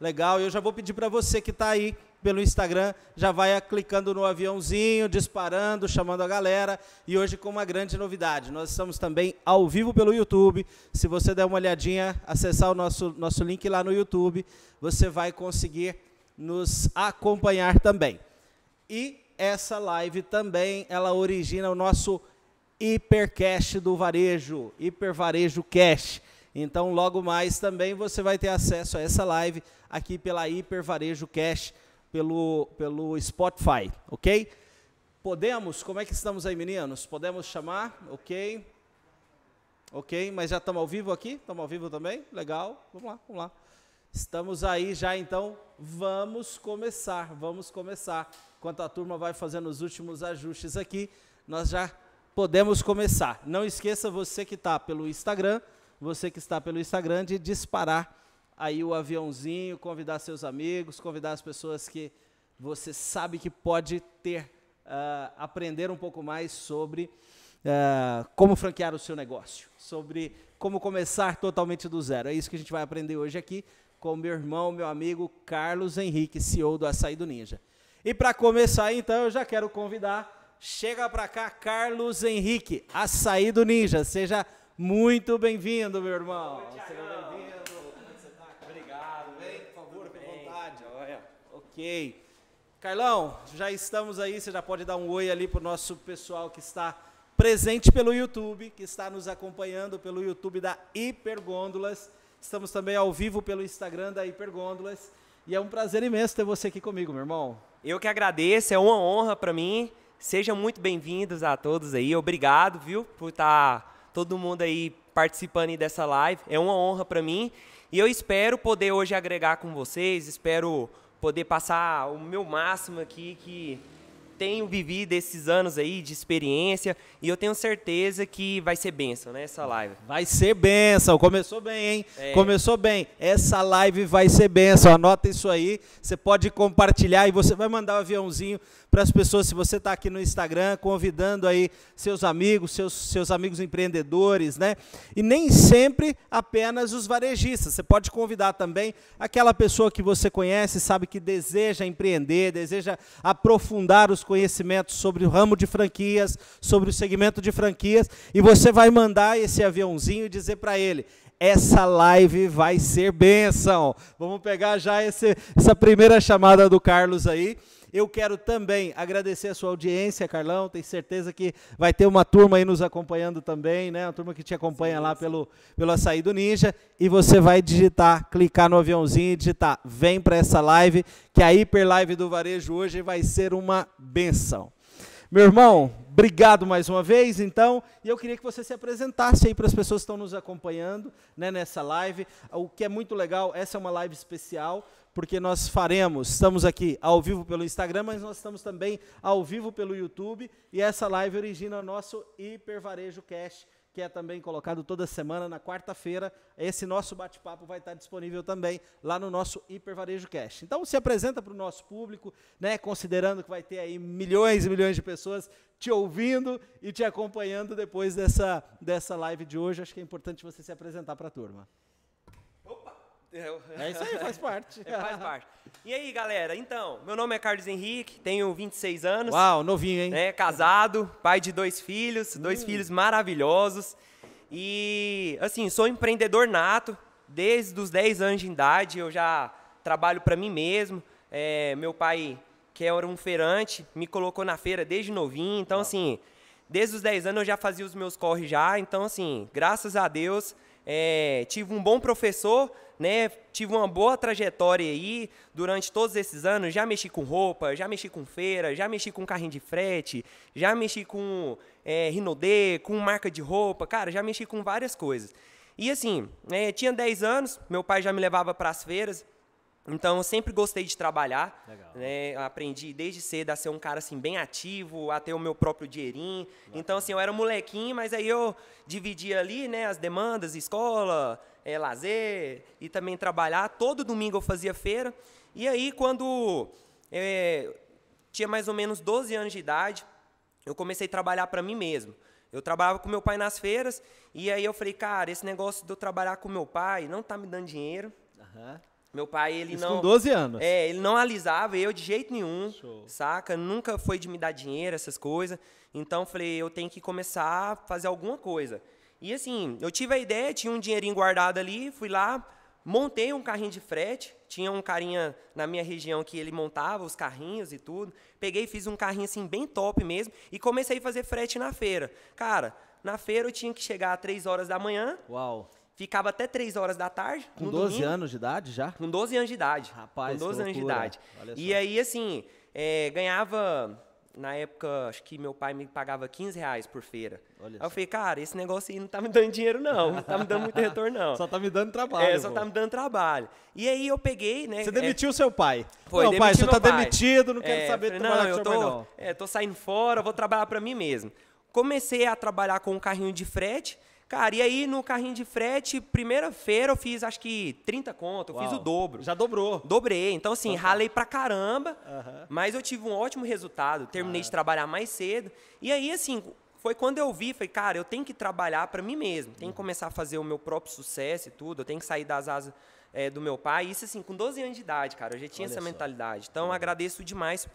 Legal, eu já vou pedir para você que está aí pelo Instagram, já vai clicando no aviãozinho, disparando, chamando a galera. E hoje com uma grande novidade, nós estamos também ao vivo pelo YouTube. Se você der uma olhadinha, acessar o nosso, nosso link lá no YouTube, você vai conseguir nos acompanhar também. E essa live também, ela origina o nosso Hipercash do varejo, Hipervarejo Cash. Então, logo mais também você vai ter acesso a essa live aqui pela Hipervarejo Cash, pelo, pelo Spotify, ok? Podemos? Como é que estamos aí, meninos? Podemos chamar? Ok. Ok, mas já estamos ao vivo aqui? Estamos ao vivo também? Legal. Vamos lá, vamos lá. Estamos aí já, então vamos começar, vamos começar. Enquanto a turma vai fazendo os últimos ajustes aqui, nós já podemos começar. Não esqueça você que está pelo Instagram, você que está pelo Instagram, de disparar aí o aviãozinho, convidar seus amigos, convidar as pessoas que você sabe que pode ter, uh, aprender um pouco mais sobre uh, como franquear o seu negócio, sobre como começar totalmente do zero. É isso que a gente vai aprender hoje aqui com meu irmão, meu amigo Carlos Henrique, CEO do Açaí do Ninja. E para começar, então, eu já quero convidar, chega para cá, Carlos Henrique, Açaí do Ninja. Seja muito bem-vindo, meu irmão. Seja bem-vindo. Como é que você tá? Obrigado. Vem, por favor, fique à vontade. Olha. Ok. Carlão, já estamos aí, você já pode dar um oi ali para o nosso pessoal que está presente pelo YouTube, que está nos acompanhando pelo YouTube da Hipergôndolas. Estamos também ao vivo pelo Instagram da Hipergôndolas. E é um prazer imenso ter você aqui comigo, meu irmão. Eu que agradeço, é uma honra para mim. Sejam muito bem-vindos a todos aí. Obrigado, viu, por estar tá todo mundo aí participando dessa live. É uma honra para mim. E eu espero poder hoje agregar com vocês, espero poder passar o meu máximo aqui que tenho vivido esses anos aí de experiência e eu tenho certeza que vai ser benção, né, essa live. Vai ser benção, começou bem, hein? É. Começou bem. Essa live vai ser benção, anota isso aí. Você pode compartilhar e você vai mandar o um aviãozinho para as pessoas, se você está aqui no Instagram, convidando aí seus amigos, seus, seus amigos empreendedores, né? E nem sempre apenas os varejistas. Você pode convidar também aquela pessoa que você conhece, sabe que deseja empreender, deseja aprofundar os conhecimentos sobre o ramo de franquias, sobre o segmento de franquias, e você vai mandar esse aviãozinho e dizer para ele: essa live vai ser bênção. Vamos pegar já esse, essa primeira chamada do Carlos aí. Eu quero também agradecer a sua audiência, Carlão. Tenho certeza que vai ter uma turma aí nos acompanhando também, né? Uma turma que te acompanha sim, lá sim. Pelo, pelo Açaí do Ninja. E você vai digitar, clicar no aviãozinho e digitar: vem para essa live, que a Hiper Live do Varejo hoje vai ser uma benção. Meu irmão, obrigado mais uma vez, então, e eu queria que você se apresentasse aí para as pessoas que estão nos acompanhando né, nessa live. O que é muito legal, essa é uma live especial, porque nós faremos, estamos aqui ao vivo pelo Instagram, mas nós estamos também ao vivo pelo YouTube, e essa live origina o nosso Hipervarejo Cash, que é também colocado toda semana na quarta-feira. Esse nosso bate-papo vai estar disponível também lá no nosso Hipervarejo Cash. Então se apresenta para o nosso público, né, considerando que vai ter aí milhões e milhões de pessoas te ouvindo e te acompanhando depois dessa, dessa live de hoje. Acho que é importante você se apresentar para a turma. É isso aí, faz parte. É, faz parte. E aí, galera? Então, meu nome é Carlos Henrique, tenho 26 anos. Uau, novinho, hein? Né, casado, pai de dois filhos, dois hum. filhos maravilhosos. E, assim, sou empreendedor nato. Desde os 10 anos de idade, eu já trabalho para mim mesmo. É, meu pai, que era um feirante, me colocou na feira desde novinho. Então, Uau. assim, desde os 10 anos eu já fazia os meus corres já. Então, assim, graças a Deus, é, tive um bom professor né? Tive uma boa trajetória aí durante todos esses anos. Já mexi com roupa, já mexi com feira, já mexi com carrinho de frete, já mexi com é, Rinodê, com marca de roupa, cara, já mexi com várias coisas. E assim, é, tinha 10 anos, meu pai já me levava para as feiras, então eu sempre gostei de trabalhar, né? aprendi desde cedo a ser um cara assim bem ativo, a ter o meu próprio dinheirinho. Então assim, eu era um molequinho, mas aí eu dividia ali, né, as demandas, escola, é, lazer e também trabalhar. Todo domingo eu fazia feira. E aí quando é, tinha mais ou menos 12 anos de idade, eu comecei a trabalhar para mim mesmo. Eu trabalhava com meu pai nas feiras e aí eu falei, cara, esse negócio de eu trabalhar com meu pai não tá me dando dinheiro. Uhum. Meu pai, ele Isso não. com 12 anos. É, ele não alisava eu de jeito nenhum, Show. saca? Nunca foi de me dar dinheiro, essas coisas. Então, falei, eu tenho que começar a fazer alguma coisa. E assim, eu tive a ideia, tinha um dinheirinho guardado ali, fui lá, montei um carrinho de frete. Tinha um carinha na minha região que ele montava os carrinhos e tudo. Peguei e fiz um carrinho assim, bem top mesmo, e comecei a fazer frete na feira. Cara, na feira eu tinha que chegar às 3 horas da manhã, Uau. Ficava até 3 horas da tarde. Com no 12 domingo. anos de idade já? Com 12 anos de idade. Rapaz, Com 12 que anos de idade. E aí, assim, é, ganhava. Na época, acho que meu pai me pagava 15 reais por feira. Olha aí só. eu falei, cara, esse negócio aí não tá me dando dinheiro, não. Não tá me dando muito retorno, não. Só tá me dando trabalho. é, só pô. tá me dando trabalho. E aí eu peguei, né? Você é, demitiu seu pai. foi, não, pai, você meu tá pai. demitido, não quero É, saber falei, trabalhar não, com eu tô, pai, não. É, tô saindo fora, vou trabalhar para mim mesmo. Comecei a trabalhar com um carrinho de frete. Cara, e aí no carrinho de frete, primeira feira eu fiz acho que 30 conto, eu fiz o Uau. dobro. Já dobrou. Dobrei. Então, assim, ralei pra caramba, Aham. mas eu tive um ótimo resultado. Terminei de trabalhar mais cedo. E aí, assim, foi quando eu vi, falei, cara, eu tenho que trabalhar pra mim mesmo. Tenho que começar a fazer o meu próprio sucesso e tudo. Eu tenho que sair das asas eh, do meu pai. Isso, assim, com 12 anos de idade, cara. Eu já tinha Olha essa só. mentalidade. Então, eu agradeço demais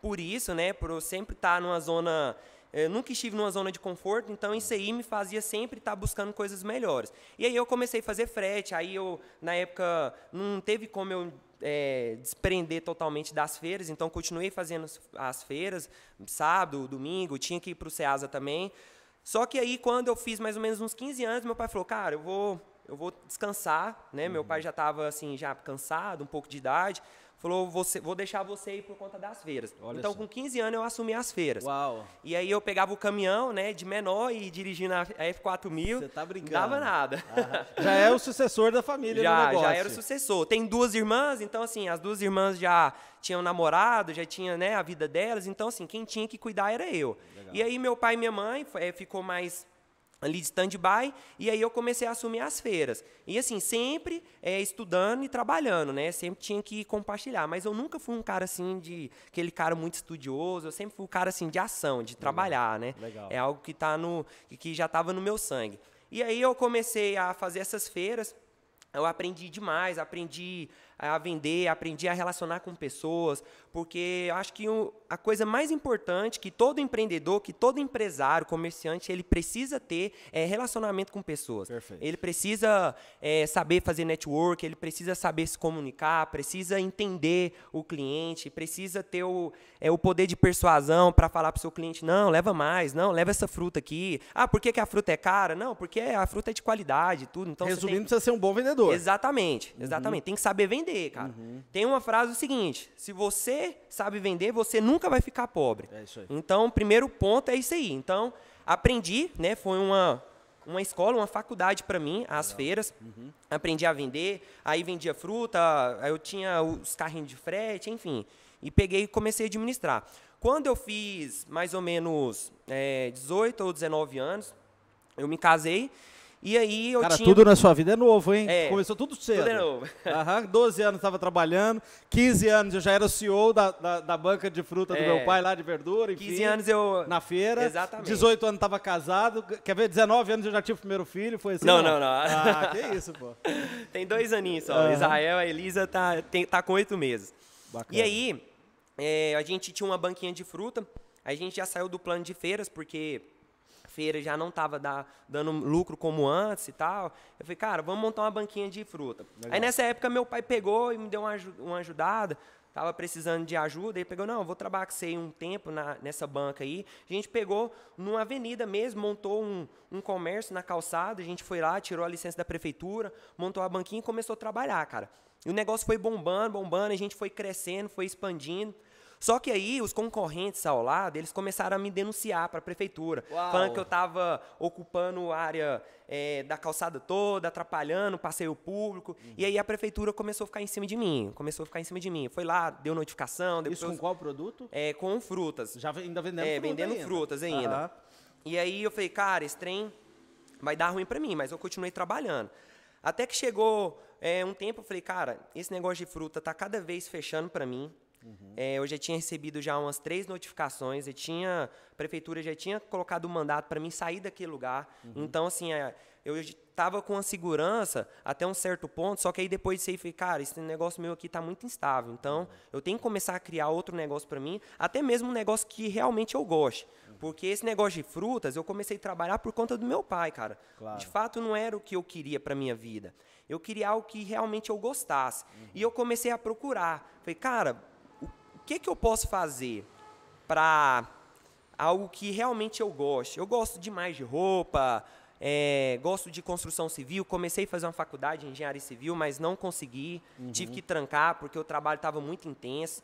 por isso, né? Por eu sempre estar numa zona. Eu nunca estive numa zona de conforto, então isso aí me fazia sempre estar buscando coisas melhores. E aí eu comecei a fazer frete, aí eu, na época, não teve como eu é, desprender totalmente das feiras, então continuei fazendo as- as feiras, sábado, domingo, tinha que ir para o Ceasa também. Só que aí, quando eu fiz mais ou menos uns 15 anos, meu pai falou, cara, eu vou, eu vou descansar, né? Meu pai já estava, assim, já cansado, um pouco de idade. Falou, você, vou deixar você ir por conta das feiras. Olha então, só. com 15 anos, eu assumi as feiras. Uau. E aí eu pegava o caminhão, né, de menor e dirigindo a a F4000. Você tá brincando. Não dava nada. Já é o sucessor da família já, negócio. já era o sucessor. Tem duas irmãs, então assim, as duas irmãs já tinham namorado, já tinha, né, a vida delas, então assim, quem tinha que cuidar era eu. E aí meu pai e minha mãe eh, ficou mais ali de stand-by, e aí eu comecei a assumir as feiras. E assim, sempre eh, estudando e trabalhando, né? Sempre tinha que compartilhar, mas eu nunca fui um cara assim de aquele cara muito estudioso, eu sempre fui um cara assim de ação, de trabalhar, né? legal. É algo que tá no que já estava no meu sangue. E aí eu comecei a fazer essas feiras, eu aprendi demais, aprendi a vender, aprendi a relacionar com pessoas, porque eu acho que o- a coisa mais importante que todo empreendedor, que todo empresário, comerciante, ele precisa ter é relacionamento com pessoas. Perfeito. Ele precisa é, saber fazer network, ele precisa saber se comunicar, precisa entender o cliente, precisa ter o, é, o poder de persuasão para falar para o seu cliente, não, leva mais, não, leva essa fruta aqui. Ah, por que, que a fruta é cara? Não, porque a fruta é de qualidade tudo. Então, você tem- Resumindo, precisa ser um bom vendedor. Exatamente, exatamente. Tem que saber vender, cara. Tem uma frase o seguinte: se você sabe vender, você nunca vai ficar pobre. É isso aí. Então, o primeiro ponto é isso aí. Então, aprendi, né? Foi uma, uma escola, uma faculdade para mim, as feiras. Aprendi a vender, aí vendia fruta, aí eu tinha os carrinhos de frete, enfim. E peguei e comecei a administrar. Quando eu fiz mais ou menos é, 18 ou 19 anos, eu me casei. E aí eu Cara, tinha. tudo na sua vida é novo, hein? É. Começou tudo cedo. Tudo é novo. Aham, 12 anos estava trabalhando, 15 anos eu já era o CEO da, da, da banca de fruta do É. meu pai lá de verdura, enfim. 15 anos eu. Na feira. Exatamente. 18 anos estava casado. Quer ver? 19 anos eu já tive o primeiro filho, foi assim? Não, não, não. Ah, que isso, pô. Tem dois aninhos só. Aham. Israel, a Elisa tá, tem, tá com oito meses. Bacana. E aí, é, a gente tinha uma banquinha de fruta, a gente já saiu do plano de feiras, porque feira já não estava dando lucro como antes e tal. Eu falei, cara, vamos montar uma banquinha de fruta. Legal. Aí nessa época meu pai pegou e me deu uma, uma ajudada, tava precisando de ajuda, ele pegou, não, vou trabalhar com você um tempo na- nessa banca aí. A gente pegou numa avenida mesmo, montou um, um comércio na calçada, a gente foi lá, tirou a licença da prefeitura, montou a banquinha e começou a trabalhar, cara. E o negócio foi bombando, bombando, a gente foi crescendo, foi expandindo. Só que aí os concorrentes ao lado, eles começaram a me denunciar para a prefeitura, Uau. falando que eu estava ocupando a área eh, da calçada toda, atrapalhando o passeio público. E aí a prefeitura começou a ficar em cima de mim, começou a ficar em cima de mim. Foi lá, deu notificação, depois Isso com qual produto? eh, com frutas. Já ainda vendendo É, fruta vendendo ainda. frutas ainda. Aham. E aí eu falei, cara, esse trem vai dar ruim pra mim, mas eu continuei trabalhando. Até que chegou é, um tempo, eu falei, cara, esse negócio de fruta tá cada vez fechando pra mim. É, eu já tinha recebido já umas três notificações, eu tinha, a prefeitura já tinha colocado um mandato para mim sair daquele lugar. Então, assim, é, eu tava com a segurança até um certo ponto, só que aí depois de aí falei, cara, esse negócio meu aqui tá muito instável. Então, eu tenho que começar a criar outro negócio para mim, até mesmo um negócio que realmente eu goste. Porque esse negócio de frutas, eu comecei a trabalhar por conta do meu pai, cara. Claro. De fato, não era o que eu queria para minha vida. Eu queria algo que realmente eu gostasse. Uhum. E eu comecei a procurar. Falei, cara, o que que eu posso fazer para algo que realmente eu goste? Eu gosto demais de roupa, é, gosto de construção civil, comecei a fazer uma faculdade de engenharia civil, mas não consegui, uhum. tive que trancar porque o trabalho estava muito intenso.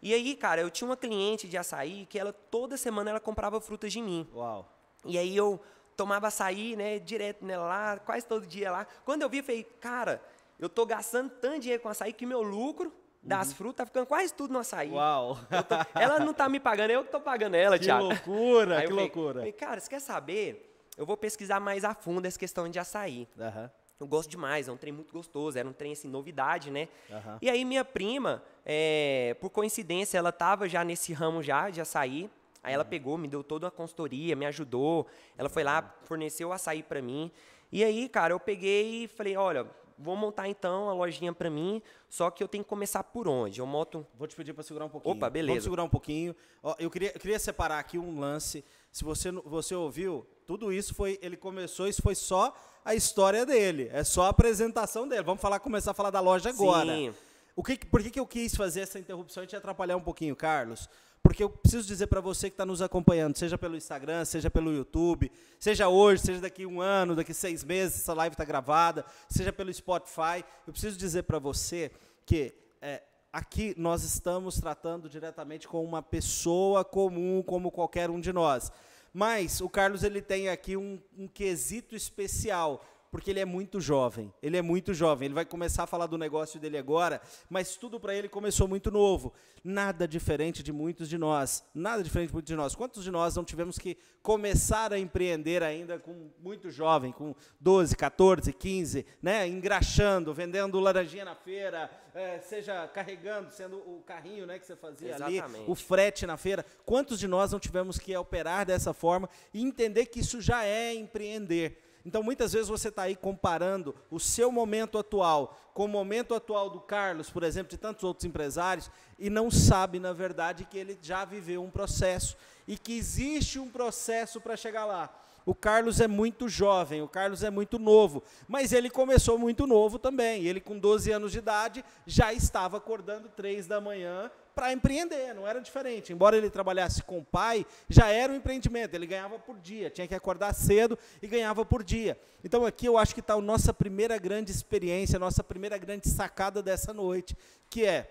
E aí, cara, eu tinha uma cliente de açaí que ela toda semana ela comprava frutas de mim. Uau. E aí eu tomava açaí, né, direto nela lá, quase todo dia lá. Quando eu vi, eu falei, cara, eu tô gastando tanto dinheiro com açaí que meu lucro das uhum. frutas tá ficando quase tudo no açaí. Uau. Tô, ela não tá me pagando, eu que tô pagando ela, que Thiago. Que loucura, que falei, loucura. Falei, cara, você quer saber? eu vou pesquisar mais a fundo essa questão de açaí. Uhum. Eu gosto demais, é um trem muito gostoso, era um trem assim, novidade, né? Uhum. E aí minha prima, é, por coincidência, ela estava já nesse ramo já de açaí. Aí ela pegou, me deu toda a consultoria, me ajudou. Ela foi lá, forneceu o açaí para mim. E aí, cara, eu peguei e falei, olha, vou montar então a lojinha para mim, só que eu tenho que começar por onde? Eu monto... Vou te pedir para segurar um pouquinho. Opa, beleza. Vamos segurar um pouquinho. Ó, eu, queria, eu queria separar aqui um lance. Se você, você ouviu, tudo isso foi... Ele começou, isso foi só a história dele. É só a apresentação dele. Vamos falar, começar a falar da loja agora. Sim. O que, por que, que eu quis fazer essa interrupção e te atrapalhar um pouquinho, Carlos? Porque eu preciso dizer para você que está nos acompanhando, seja pelo Instagram, seja pelo YouTube, seja hoje, seja daqui um ano, daqui seis meses, essa live está gravada, seja pelo Spotify, eu preciso dizer para você que é, aqui nós estamos tratando diretamente com uma pessoa comum, como qualquer um de nós. Mas o Carlos ele tem aqui um, um quesito especial porque ele é muito jovem. Ele é muito jovem. Ele vai começar a falar do negócio dele agora, mas tudo para ele começou muito novo. Nada diferente de muitos de nós. Nada diferente de muitos de nós. Quantos de nós não tivemos que começar a empreender ainda com muito jovem, com 12, 14, 15, né? engraxando, vendendo laranjinha na feira, é, seja carregando, sendo o carrinho né, que você fazia Exatamente. ali, o frete na feira. Quantos de nós não tivemos que operar dessa forma e entender que isso já é empreender? Então, muitas vezes você está aí comparando o seu momento atual com o momento atual do Carlos, por exemplo, de tantos outros empresários, e não sabe, na verdade, que ele já viveu um processo e que existe um processo para chegar lá. O Carlos é muito jovem, o Carlos é muito novo, mas ele começou muito novo também. Ele, com 12 anos de idade, já estava acordando 3 da manhã para empreender, não era diferente. Embora ele trabalhasse com o pai, já era um empreendimento, ele ganhava por dia, tinha que acordar cedo e ganhava por dia. Então aqui eu acho que está a nossa primeira grande experiência, a nossa primeira grande sacada dessa noite, que é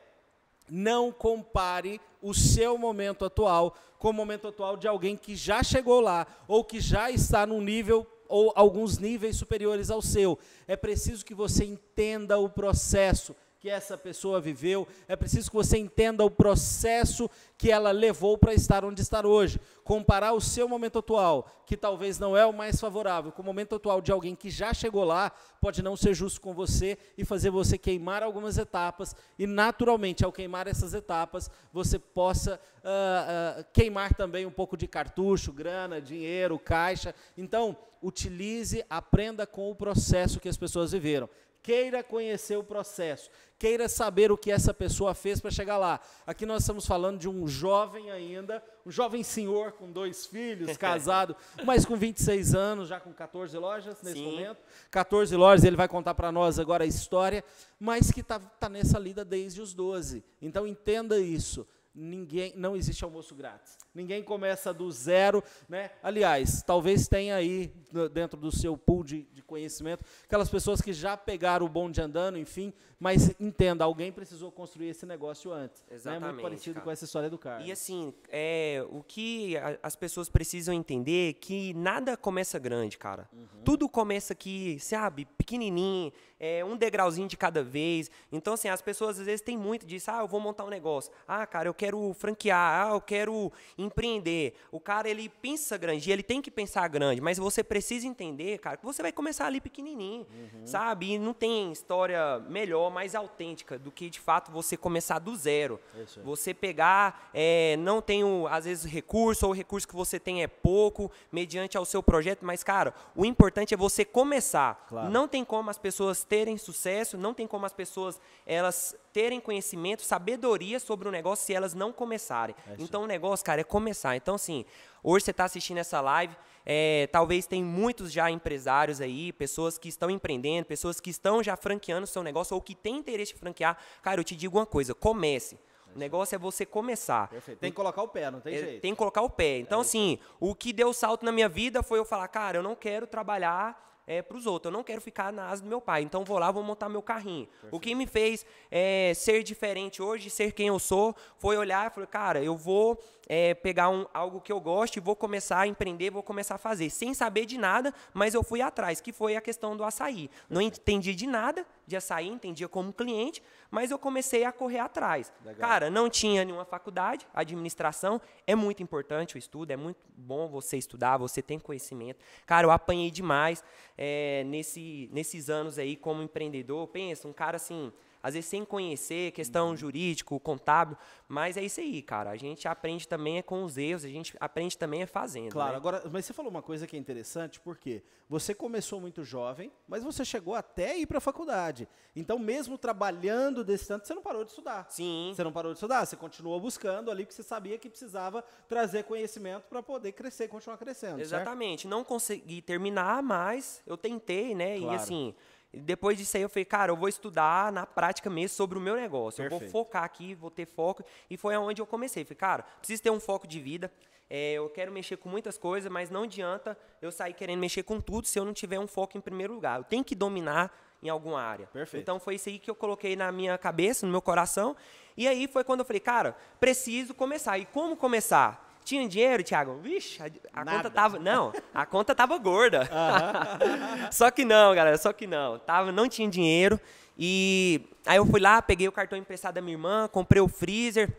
não compare o seu momento atual com o momento atual de alguém que já chegou lá ou que já está num nível ou alguns níveis superiores ao seu. É preciso que você entenda o processo que essa pessoa viveu, é preciso que você entenda o processo que ela levou para estar onde está hoje. Comparar o seu momento atual, que talvez não é o mais favorável, com o momento atual de alguém que já chegou lá, pode não ser justo com você e fazer você queimar algumas etapas, e naturalmente, ao queimar essas etapas, você possa uh, uh, queimar também um pouco de cartucho, grana, dinheiro, caixa. Então, utilize, aprenda com o processo que as pessoas viveram queira conhecer o processo, queira saber o que essa pessoa fez para chegar lá. Aqui nós estamos falando de um jovem ainda, um jovem senhor com dois filhos, casado, mas com 26 anos, já com 14 lojas nesse Sim. momento. 14 lojas, ele vai contar para nós agora a história, mas que está tá nessa lida desde os 12. Então entenda isso ninguém não existe almoço grátis. Ninguém começa do zero, né? Aliás, talvez tenha aí dentro do seu pool de, de conhecimento aquelas pessoas que já pegaram o bonde andando, enfim, mas entenda, alguém precisou construir esse negócio antes. Exatamente. Né? Muito parecido cara. com essa história do Carlos. E assim, é, o que a, as pessoas precisam entender é que nada começa grande, cara. Uhum. Tudo começa aqui, sabe, pequenininho. é, um degrauzinho de cada vez. Então, assim, as pessoas às vezes têm muito disso. Ah, eu vou montar um negócio. Ah, cara, eu quero franquear. Ah, eu quero empreender. O cara, ele pensa grande, ele tem que pensar grande, mas você precisa entender, cara, que você vai começar ali pequenininho, uhum. sabe? E não tem história melhor, mais autêntica do que, de fato, você começar do zero. Você pegar, é, não tem, o, às vezes, recurso, ou o recurso que você tem é pouco, mediante ao seu projeto, mas, cara, o importante é você começar. Claro. Não tem como as pessoas terem sucesso, não tem como as pessoas elas terem conhecimento, sabedoria sobre o negócio se elas não começarem. É então o negócio, cara, é começar. Então, assim, hoje você está assistindo essa live, é, talvez tem muitos já empresários aí, pessoas que estão empreendendo, pessoas que estão já franqueando o seu negócio ou que têm interesse em franquear. Cara, eu te digo uma coisa, comece. O negócio é você começar. Perfeito. Tem que colocar o pé, não tem é, jeito. Tem que colocar o pé. Então, é assim, o que deu salto na minha vida foi eu falar, cara, eu não quero trabalhar é, para os outros. Eu não quero ficar na asa do meu pai. Então vou lá, vou montar meu carrinho. Perfeito. O que me fez é, ser diferente hoje, ser quem eu sou, foi olhar e falar, cara, eu vou é, pegar um, algo que eu gosto e vou começar a empreender, vou começar a fazer, sem saber de nada, mas eu fui atrás, que foi a questão do açaí. Não entendi de nada de açaí, entendia como cliente, mas eu comecei a correr atrás. Legal. Cara, não tinha nenhuma faculdade, administração é muito importante o estudo, é muito bom você estudar, você tem conhecimento. Cara, eu apanhei demais é, nesse, nesses anos aí como empreendedor. Pensa, um cara assim às vezes sem conhecer questão uhum. jurídico, contábil, mas é isso aí, cara. A gente aprende também é com os erros, a gente aprende também é fazendo. Claro, né? agora, mas você falou uma coisa que é interessante, porque você começou muito jovem, mas você chegou até ir para a faculdade. Então, mesmo trabalhando desse tanto, você não parou de estudar. Sim. Você não parou de estudar, você continuou buscando ali, porque você sabia que precisava trazer conhecimento para poder crescer, continuar crescendo. Exatamente. Certo? Não consegui terminar, mas eu tentei, né? Claro. E assim depois disso aí eu falei, cara, eu vou estudar na prática mesmo sobre o meu negócio. Perfeito. Eu vou focar aqui, vou ter foco. E foi aonde eu comecei. Falei, cara, preciso ter um foco de vida. É, eu quero mexer com muitas coisas, mas não adianta eu sair querendo mexer com tudo se eu não tiver um foco em primeiro lugar. Eu tenho que dominar em alguma área. Perfeito. Então foi isso aí que eu coloquei na minha cabeça, no meu coração. E aí foi quando eu falei, cara, preciso começar. E como começar? Tinha dinheiro, Thiago? Vixe, a, a conta tava. Não, a conta tava gorda. só que não, galera, só que não. Tava, não tinha dinheiro. E aí eu fui lá, peguei o cartão emprestado da minha irmã, comprei o freezer,